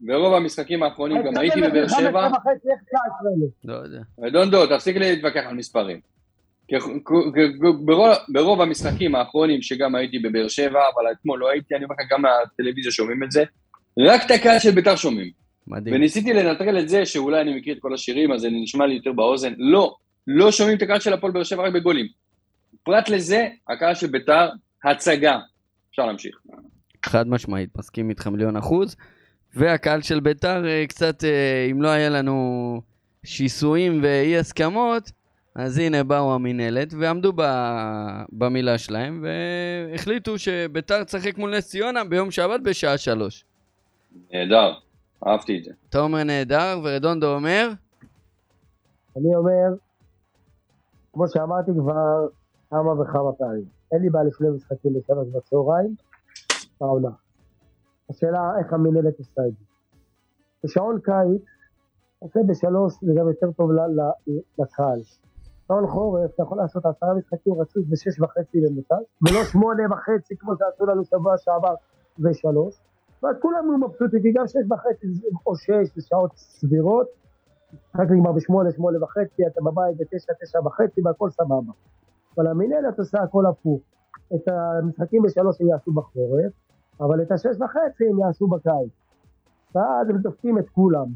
Speaker 4: ברוב המשחקים האחרונים גם הייתי בבאר שבע,
Speaker 3: 19,000?
Speaker 2: לא.
Speaker 4: רדונדו, תפסיק להתווכח על מספרים. ברוב המשחקים האחרונים שגם הייתי בבאר שבע, אבל אתמול לא הייתי, אני אומר לך, גם מהטלוויזיה שומעים את זה, רק את הקהל של בית"ר שומעים.
Speaker 2: מדהים.
Speaker 4: וניסיתי לנטרל את זה שאולי אני מכיר את כל השירים, אז זה נשמע לי יותר באוזן. לא, לא שומעים את הקהל של הפועל באר שבע רק בגולים. פרט לזה, הקהל של בית"ר, הצגה. אפשר להמשיך.
Speaker 2: חד משמעית, מסכים איתך מיליון אחוז. והקהל של ביתר, אה, קצת, אה, אם לא היה לנו שיסויים ואי הסכמות, אז הנה באו המינהלת ועמדו ב... במילה שלהם, והחליטו שביתר תשחק מול נס ציונה ביום שבת בשעה שלוש.
Speaker 4: נהדר, אהבתי את זה.
Speaker 2: אתה אומר נהדר, ורדונדו אומר,
Speaker 3: אני אומר, כמו שאמרתי כבר כמה וכמה פעמים, אין לי בעיה לשני משחקים בשלוש בצהריים, בעונה. השאלה איך המנהלת עושה את זה. בשעון קיץ, עושה בשלוש זה גם יותר טוב לקהל. שעון חורף, אתה יכול לעשות עשרה משחקים רצוף בשש וחצי ממוצע, ולא שמונה וחצי כמו שעשו לנו שבוע שעבר ושלוש. ואז כולם יהיו מבסוטים, כי גם שש וחצי או שש זה שעות סבירות, משחק נגמר בשמונה, שמונה וחצי, אתה בבית בתשע, תשע וחצי והכל סבבה. אבל המנהלת עושה הכל הפוך. את המשחקים בשלוש הם יעשו בחורף, אבל את השש וחצי הם יעשו בקיץ. ואז הם דופקים את כולם.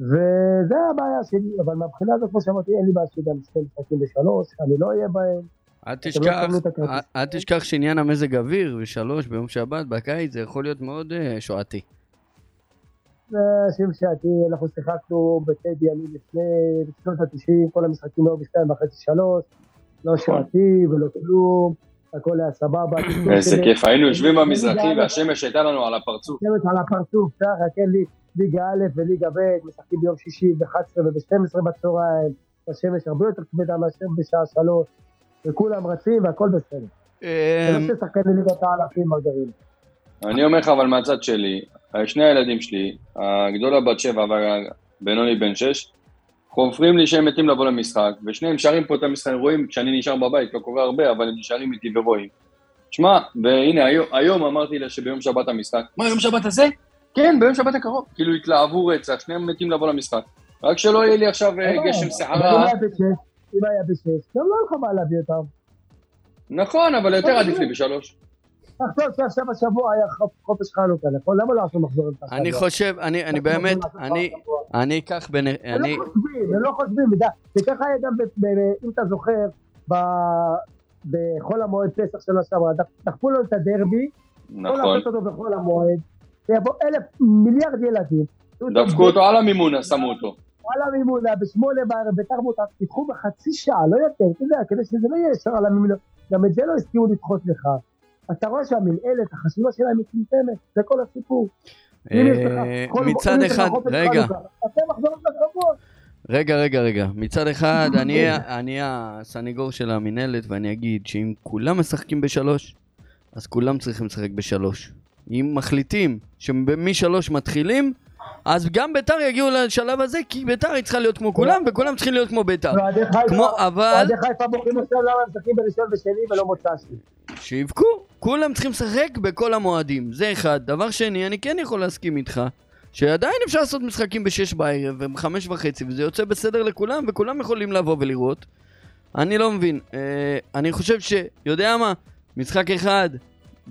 Speaker 3: וזה הבעיה שלי, אבל מהבחינה הזאת, כמו שאמרתי, אין לי בעיה שגם שני משחקים בשלוש, אני לא אהיה בהם.
Speaker 2: אל
Speaker 3: לא
Speaker 2: תשכח. אל- תשכח שעניין המזג אוויר ושלוש ביום שבת בקיץ זה יכול להיות מאוד אה, שועתי.
Speaker 3: זה שם שעתי, אנחנו שיחקנו בטדי אני לפני, בשנות ה-90, כל המשחקים היו בשתיים וחצי, שלוש, לא שועתי ולא כלום, הכל היה סבבה. *coughs*
Speaker 4: איזה כיף, היינו יושבים במזרחי והשמש הייתה לנו על הפרצוף.
Speaker 3: שמש על הפרצוף, ככה, כן, לי, ליגה א' וליגה ב', משחקים ביום שישי ב-11 וב-12 בצהריים, השמש הרבה יותר כבדה מאשר בשעה שלוש, וכולם רצים והכל בסדר. זה
Speaker 2: אמ,
Speaker 3: לא ששחקני ליגת העל הכי מרגרים.
Speaker 4: אני אומר לך אבל מהצד שלי, שני הילדים שלי, הגדולה בת שבע והבינוני בן שש, חופרים לי שהם מתים לבוא למשחק, ושניהם שרים פה את המשחק, רואים כשאני נשאר בבית, לא קורה הרבה, אבל הם נשארים איתי ורואים. שמע, והנה היום, היום אמרתי לה שביום שבת המשחק, מה יום שבת הזה? כן, ביום שבת הקרוב. כאילו התלהבו רצח, שניהם מתים לבוא למשחק. רק שלא יהיה לי עכשיו אה, גשם
Speaker 3: אבל אם
Speaker 4: סערה.
Speaker 3: אם היה בשש, גם לא היה לך מה להביא אותם.
Speaker 4: נכון, אבל יותר עדיף לי בשלוש.
Speaker 3: תחשוב שעכשיו השבוע היה חופ- חופש חנוכה, נכון? למה לא עשו מחזור אמצע
Speaker 2: אני חושב, אני אני באמת, אני אני אקח בין...
Speaker 3: הם
Speaker 2: אני...
Speaker 3: לא חושבים, הם לא חושבים, ודה- וככה היה גם, אם אתה זוכר, בחול המועד פסח שנה שעברה, דח- דחפו לנו את הדרבי, לא
Speaker 4: נכון.
Speaker 3: לעשות אותו בחול המועד, שיבוא אלף מיליארד ילדים,
Speaker 4: דפקו אותו על המימונה, שמו אותו.
Speaker 3: על המימונה, בשמונה בערב, בתרבות, תיקחו בחצי שעה, לא יותר, אתה יודע, כדי שזה לא יהיה ישר על המימונה, גם את זה לא הסכימו לדחות לך. אתה רואה שהמנהלת, החשיבה שלהם מצומצמת, זה כל הסיפור.
Speaker 2: אה, מצד אחד, רגע. רגע, רגע, רגע. מצד אחד, אני אני הסניגור של המינהלת, ואני אגיד שאם כולם משחקים בשלוש, אז כולם צריכים לשחק בשלוש. אם מחליטים שמשלוש מתחילים, אז גם ביתר יגיעו לשלב הזה, כי ביתר היא צריכה להיות כמו כולם, וכולם צריכים להיות כמו ביתר. כמו, אבל,
Speaker 3: אוהדי חיפה בוכים עכשיו למה הם משחקים בראשון ושני ולא מוצ"שי.
Speaker 2: שיבכו. כולם צריכים לשחק בכל המועדים. זה אחד. דבר שני, אני כן יכול להסכים איתך, שעדיין אפשר לעשות משחקים בשש בערב ובחמש וחצי, וזה יוצא בסדר לכולם, וכולם יכולים לבוא ולראות. אני לא מבין. אה, אני חושב ש... יודע מה? משחק אחד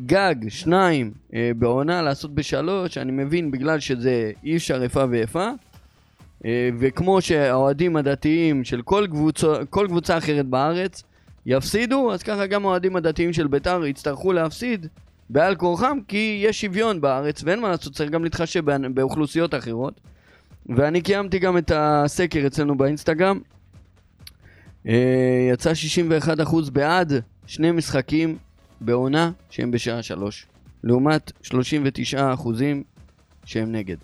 Speaker 2: גג, שניים אה, בעונה לעשות בשלוש, אני מבין בגלל שזה אי אפשר איפה ואיפה. אה, וכמו שהאוהדים הדתיים של כל, קבוצה, כל קבוצה אחרת בארץ יפסידו, אז ככה גם האוהדים הדתיים של בית"ר יצטרכו להפסיד בעל כורחם, כי יש שוויון בארץ, ואין מה לעשות, צריך גם להתחשב באוכלוסיות אחרות. ואני קיימתי גם את הסקר אצלנו באינסטגרם. אה, יצא 61% בעד שני משחקים בעונה שהם בשעה שלוש, לעומת 39% שהם נגד.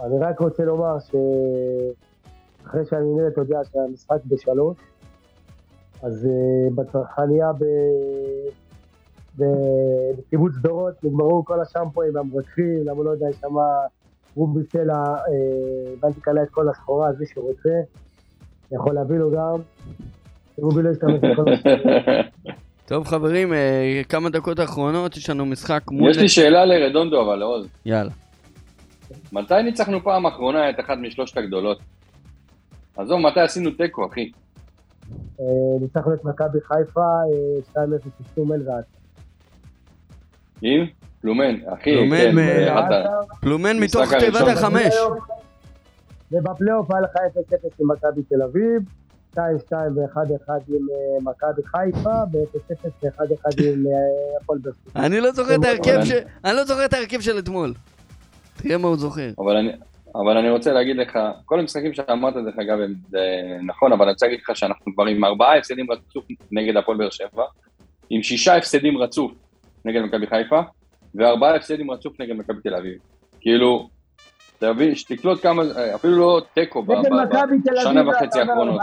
Speaker 3: אני רק רוצה לומר שאחרי שהמנהלת הודיעה שהמשחק בשלוש, אז uh, בצרכניה ב... ב- בקיבוץ דורות נגמרו כל השמפואים והמרותחים, למה לא יודע, יש שם רובי סלע, אה, הבנתי קלה את כל הסחורה, אז מי שרוצה, יכול להביא לו גם. רובי לא ישתמש בכל הסחורה.
Speaker 2: טוב חברים, אה, כמה דקות האחרונות, יש לנו משחק מול...
Speaker 4: יש לי שאלה לרדונדו, אבל לעוז.
Speaker 2: יאללה.
Speaker 4: מתי ניצחנו פעם אחרונה את אחת משלושת הגדולות? עזוב, מתי עשינו תיקו, אחי?
Speaker 3: אה, ניצחנו את מכבי חיפה, אה, 2-0 בפסום אלגעת.
Speaker 4: עם? פלומן, אחי,
Speaker 2: פלומן
Speaker 4: כן,
Speaker 2: מ-
Speaker 4: באחת ה-
Speaker 2: פלומן מתוך. תיבת החמש.
Speaker 3: ובפלייאוף היה לך 0-0 עם מכבי תל אביב, 2-2 ו-1-1 עם אה, מכבי חיפה, ו-0-0 ו-1-1 עם אה, הפועל.
Speaker 2: אני לא זוכר את ההרכב
Speaker 4: אבל
Speaker 2: ש... אני לא זוכר את ההרכב של אתמול. תראה מה הוא זוכר.
Speaker 4: אבל אני, אבל אני רוצה להגיד לך, כל המשחקים שאמרת דרך אגב הם זה נכון, אבל אני רוצה להגיד לך שאנחנו כבר עם ארבעה הפסדים רצוף נגד הפועל באר שבע, עם שישה הפסדים רצוף נגד מכבי חיפה, וארבעה הפסדים רצוף נגד מכבי תל אביב. כאילו, תבין, שתקלוט כמה, אפילו לא תיקו בשנה וחצי האחרונות.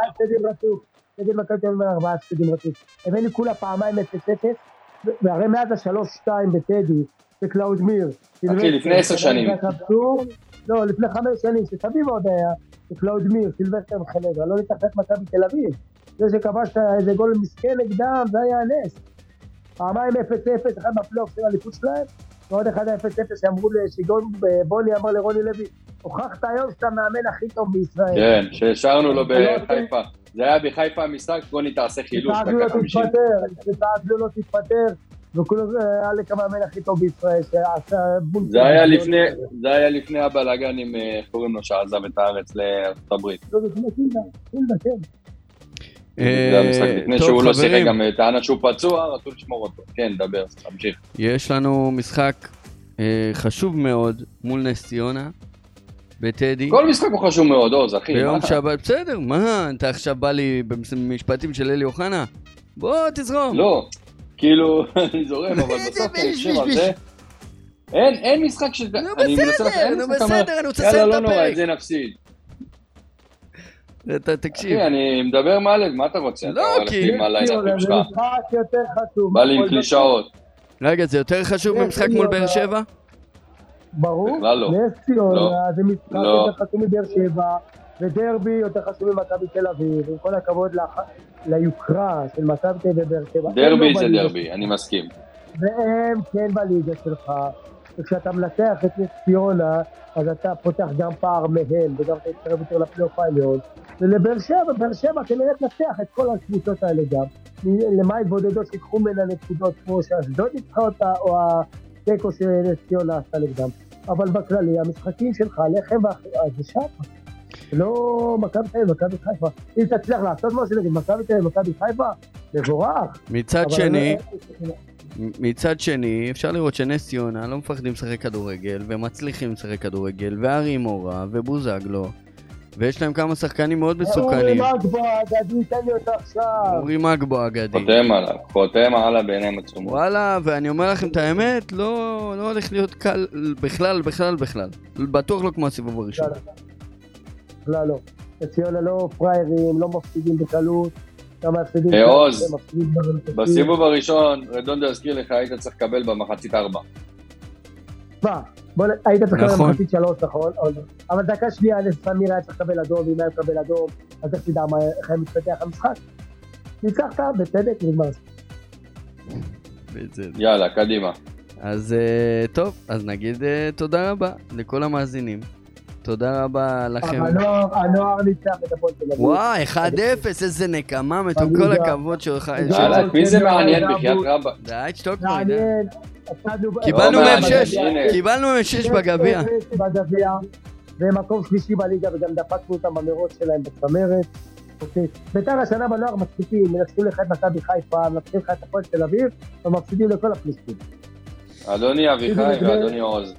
Speaker 3: נגד מכבי תל אביב ארבעה הפסדים רצוף. הבאנו כולה פעמיים 0-0, והרי מאז ה-3-2 בטדי, בקלאודמיר.
Speaker 4: אחי, לפני עשר שנים.
Speaker 3: לא, לפני חמש שנים, שסביב עוד היה, בקלאודמיר, סילבסטר וחנדרה, לא את מכבי תל אביב. זה שכבשת איזה גול מסכן נגדם, זה היה הנס. פעמיים 0-0, אחד בפלייאוף של האליפות שלהם, ועוד אחד 0-0 שאמרו שגון בוני אמר לרוני לוי, הוכחת היום שאתה המאמן הכי טוב בישראל.
Speaker 4: כן, שהשארנו לו
Speaker 3: לא,
Speaker 4: בחיפה. זה היה בחיפה המשחק, רוני תעשה חילוף דקה חמישים.
Speaker 3: תתפטר, תתפטר, זה היה לך המאמן הכי טוב בישראל, שעשה בול.
Speaker 4: זה היה לפני, זה היה לפני הבלאגן עם, אה, איך קוראים לו, שעזב את הארץ לארצות הברית.
Speaker 3: לא, לפני סילבה, סילבה, כן.
Speaker 4: זה המשחק
Speaker 2: אה,
Speaker 4: לפני שהוא לא שיחק, גם אה, טענה שהוא פצוע, רצו לשמור אותו. כן, דבר, תמשיך.
Speaker 2: יש לנו משחק אה, חשוב מאוד מול נס ציונה בטדי.
Speaker 4: כל משחק הוא חשוב מאוד, עוז, אחי.
Speaker 2: ביום? שבת, בסדר, מה, אתה עכשיו בא לי במשפטים של אלי אוחנה? בוא תזרום.
Speaker 4: לא, כאילו, *laughs* אני זורם, אבל בסוף אני חושב על זה. אין, אין משחק ש...
Speaker 2: נו בסדר, נו בסדר, אני רוצה
Speaker 4: יאללה,
Speaker 2: לסיים את
Speaker 4: לא נורא,
Speaker 2: הפרק.
Speaker 4: את זה נפסיד.
Speaker 2: אתה תקשיב.
Speaker 4: אחי, אני מדבר מהלב, מה אתה רוצה?
Speaker 2: לא, כי-
Speaker 4: הליינאפים
Speaker 3: זה
Speaker 4: שלך.
Speaker 3: משחק יותר חשוב.
Speaker 4: בא לי עם קלישאות.
Speaker 2: רגע, זה יותר חשוב
Speaker 3: כן,
Speaker 2: ממשחק
Speaker 3: כן,
Speaker 2: מול
Speaker 3: לא,
Speaker 2: באר
Speaker 3: לא.
Speaker 2: שבע?
Speaker 3: ברור,
Speaker 4: בכלל לא.
Speaker 3: נס ציונה
Speaker 4: לא.
Speaker 3: זה משחק
Speaker 4: לא.
Speaker 3: יותר חשוב מבאר שבע, ודרבי יותר חשוב ממכבי תל אביב, עם כל הכבוד לח- ליוקרה של מכבי תל אביב ובאר שבע.
Speaker 4: דרבי
Speaker 3: לא
Speaker 4: זה
Speaker 3: בליגה
Speaker 4: דרבי, אני מסכים.
Speaker 3: והם כן בליגה שלך, וכשאתה מנצח את נס ציונה, אז אתה פותח גם פער מהם, וגם אתה מתקרב יותר לפלייאוף העליון. ולבאר שבע, באר שבע כנראה תנצח את כל הקבוצות האלה גם. למעט בודדות שיקחו ממנה נקודות כמו שאשדוד ניצחה אותה, או התיקו שנס ציונה עשתה נגדם. אבל בכללי, המשחקים שלך, לחם ואחרים, זה שם. לא מכבי תל אביב, מכבי חיפה. אם תצליח לעשות משהו נגד מכבי תל אביב, מכבי חיפה, מבורך.
Speaker 2: מצד שני, מצד שני, אפשר לראות שנס ציונה לא מפחדים לשחק כדורגל, ומצליחים לשחק כדורגל, וארי מורה, ובוזגלו, ויש להם כמה שחקנים מאוד מסוכנים.
Speaker 3: אורי מגבו האגדי, תן לי אותו עכשיו.
Speaker 2: אורי מגבו אגדי.
Speaker 4: חותם עליו, חותם הלאה בעיניים עצומות.
Speaker 2: וואלה, ואני אומר לכם את האמת, לא, לא הולך להיות קל בכלל, בכלל, בכלל. בטוח לא כמו הסיבוב הראשון.
Speaker 3: בכלל לא. ציונה לא פראיירים, לא מפסידים בקלות. גם ההפסדים...
Speaker 4: אה,
Speaker 3: שלהם,
Speaker 4: עוז. בסיבוב הראשון, רדונדו יזכיר לך, היית צריך לקבל במחצית ארבע.
Speaker 3: מה? בוא נ- היית צריך לקבל
Speaker 2: נכון.
Speaker 3: מחצית שלוש, נכון? אבל- אבל דקה שנייה, נס סמיר היה צריך לקבל אדום, ואם היה מקבל אדום, אז איך תדע מה- איך היה מתפתח המשחק? ניצחת, בצדק, נגמר.
Speaker 4: יאללה, קדימה.
Speaker 2: אז אה, טוב, אז נגיד אה, תודה רבה לכל המאזינים. תודה רבה לכם.
Speaker 3: הנוער- הנוער ניצח את הפועל תל אביב.
Speaker 2: וואי, 1-0, איזה נקמה מתוק, כל. הכבוד שלך.
Speaker 4: מי זה מעניין
Speaker 3: זה
Speaker 4: בחייאת רבאק?
Speaker 2: די, תשתוק כבר, קיבלנו
Speaker 4: לא
Speaker 2: מהם
Speaker 4: מעניין,
Speaker 2: שש,
Speaker 4: הנה.
Speaker 2: קיבלנו מהם שש בגביע.
Speaker 3: בגביע, ומקום שלישי בליגה, וגם דפקנו אותם במרוץ שלהם בצמרת. אוקיי. בית"ר השנה בנוער מצחיקים, מנצחים לך את מכבי חיפה, מנצחים לך את הפועל תל אביב, ומפסידים לכל הפליסטים.
Speaker 4: אדוני אביחי ואדוני עוז.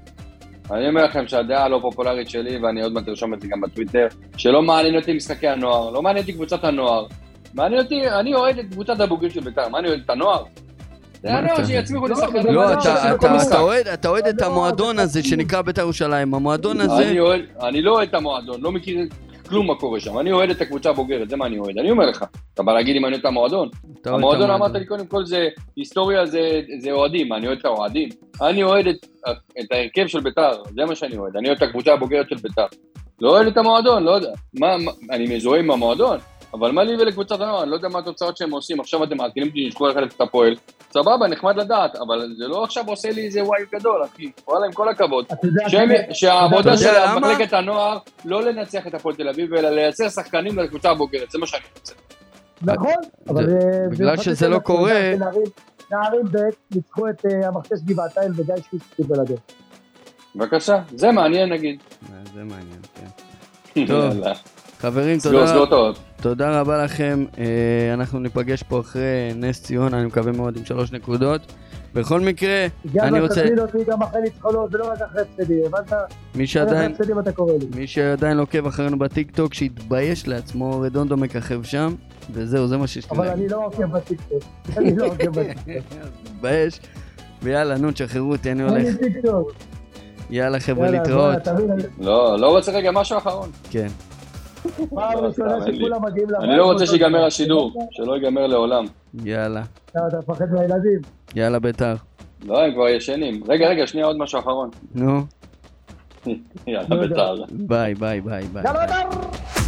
Speaker 4: אני אומר לכם שהדעה הלא פופולרית שלי, ואני עוד מעט ארשום את זה גם בטוויטר, שלא מעניין אותי משחקי הנוער, לא מעניין אותי קבוצת הנוער. מעניין אותי, אני אוהד את קבוצת הבוגרים של בית"ר, מה אני אוהד את הנוער?
Speaker 3: לא,
Speaker 2: לא,
Speaker 3: לא,
Speaker 2: אתה-. אוהד- אתה אוהד את
Speaker 3: לא,
Speaker 2: המועדון
Speaker 3: זה
Speaker 2: הזה. שנקרא בית"ר ירושלים. המועדון הזה,
Speaker 4: אני אוהד, אני לא אוהד את המועדון, לא מכיר כלום מה קורה שם, אני אוהד את הקבוצה הבוגרת, זה מה אני אוהד. אני אומר לך, אתה בא להגיד אם אני אוהד את המועדון? המועדון אמרת לי קודם כל זה, היסטוריה זה, זה אוהדים, אני אוהד את האוהדים. אני אוהד את, את ההרכב של ביתר, זה מה שאני אוהד, אני אוהד את הקבוצה הבוגרת של ביתר. לא אוהד את המועדון, לא יודע. מה, מה, אני מזוהה עם המועדון, אבל מה לי ולקבוצת הנוער, אני לא יודע מה התוצאות שהם עושים, עכשיו אתם מעדכנים אותי לשקול ללכת את הפועל, סבבה, נחמד לדעת, אבל זה לא עכשיו עושה לי איזה וואי גדול, אחי. וואלה, עם כל הכבוד. שהעבודה של? מחלקת הנוער לא לנצח את הפועל תל אביב, אלא לייצר שחקנים לקבוצה הבוגרת, זה מה שאני רוצה.
Speaker 3: נכון, אבל...
Speaker 2: זה-
Speaker 3: אה,
Speaker 2: בגלל
Speaker 3: זה
Speaker 2: שזה לא קורה-
Speaker 3: נערים- ב' ניצחו את אה, המכתש גבעתיים וגיא שוויץ קיבל הדרך.
Speaker 4: בבקשה, זה מעניין נגיד.
Speaker 2: אה, זה מעניין, כן. טוב. חברים, תודה רבה לכם. אנחנו ניפגש פה אחרי נס ציונה, אני מקווה מאוד עם שלוש נקודות. בכל מקרה,
Speaker 3: גם
Speaker 2: אני רוצה,
Speaker 3: תזמין אותי גם אחרי ניצחונות ולא רק אחרי הפסדים, הבנת?
Speaker 2: מי שעדיין. מי עוקב אחרינו בטיקטוק, שיתבייש לעצמו, רדונדו מככב שם, וזהו, זה מה שיש לי
Speaker 3: אבל. אני לא עוקב בטיקטוק. אני לא עוקב *laughs* בטיקטוק.
Speaker 2: מתבייש. ויאללה, נו, תשחררו אותי, אני הולך.
Speaker 3: לי טיקטוק.
Speaker 2: יאללה, חבר'ה, להתראות.
Speaker 3: אני-
Speaker 4: לא, לא רוצה רגע משהו אחרון.
Speaker 2: כן.
Speaker 3: פעם
Speaker 4: לא,
Speaker 3: ראשונה. שכולם מגיעים לבית.
Speaker 4: אני לא רוצה שיגמר. השידור, שלא ייגמר לעולם.
Speaker 2: יאללה.
Speaker 3: אתה אתה מפחד מהילדים.
Speaker 2: יאללה, ביתר.
Speaker 4: לא, הם כבר ישנים. רגע, רגע, שנייה, עוד משהו אחרון.
Speaker 2: נו, *laughs*
Speaker 4: יאללה,
Speaker 3: לא.
Speaker 4: בית"ר.
Speaker 2: ביי, ביי, ביי, ביי.
Speaker 3: יאללה,
Speaker 2: ביי.
Speaker 3: בית"ר!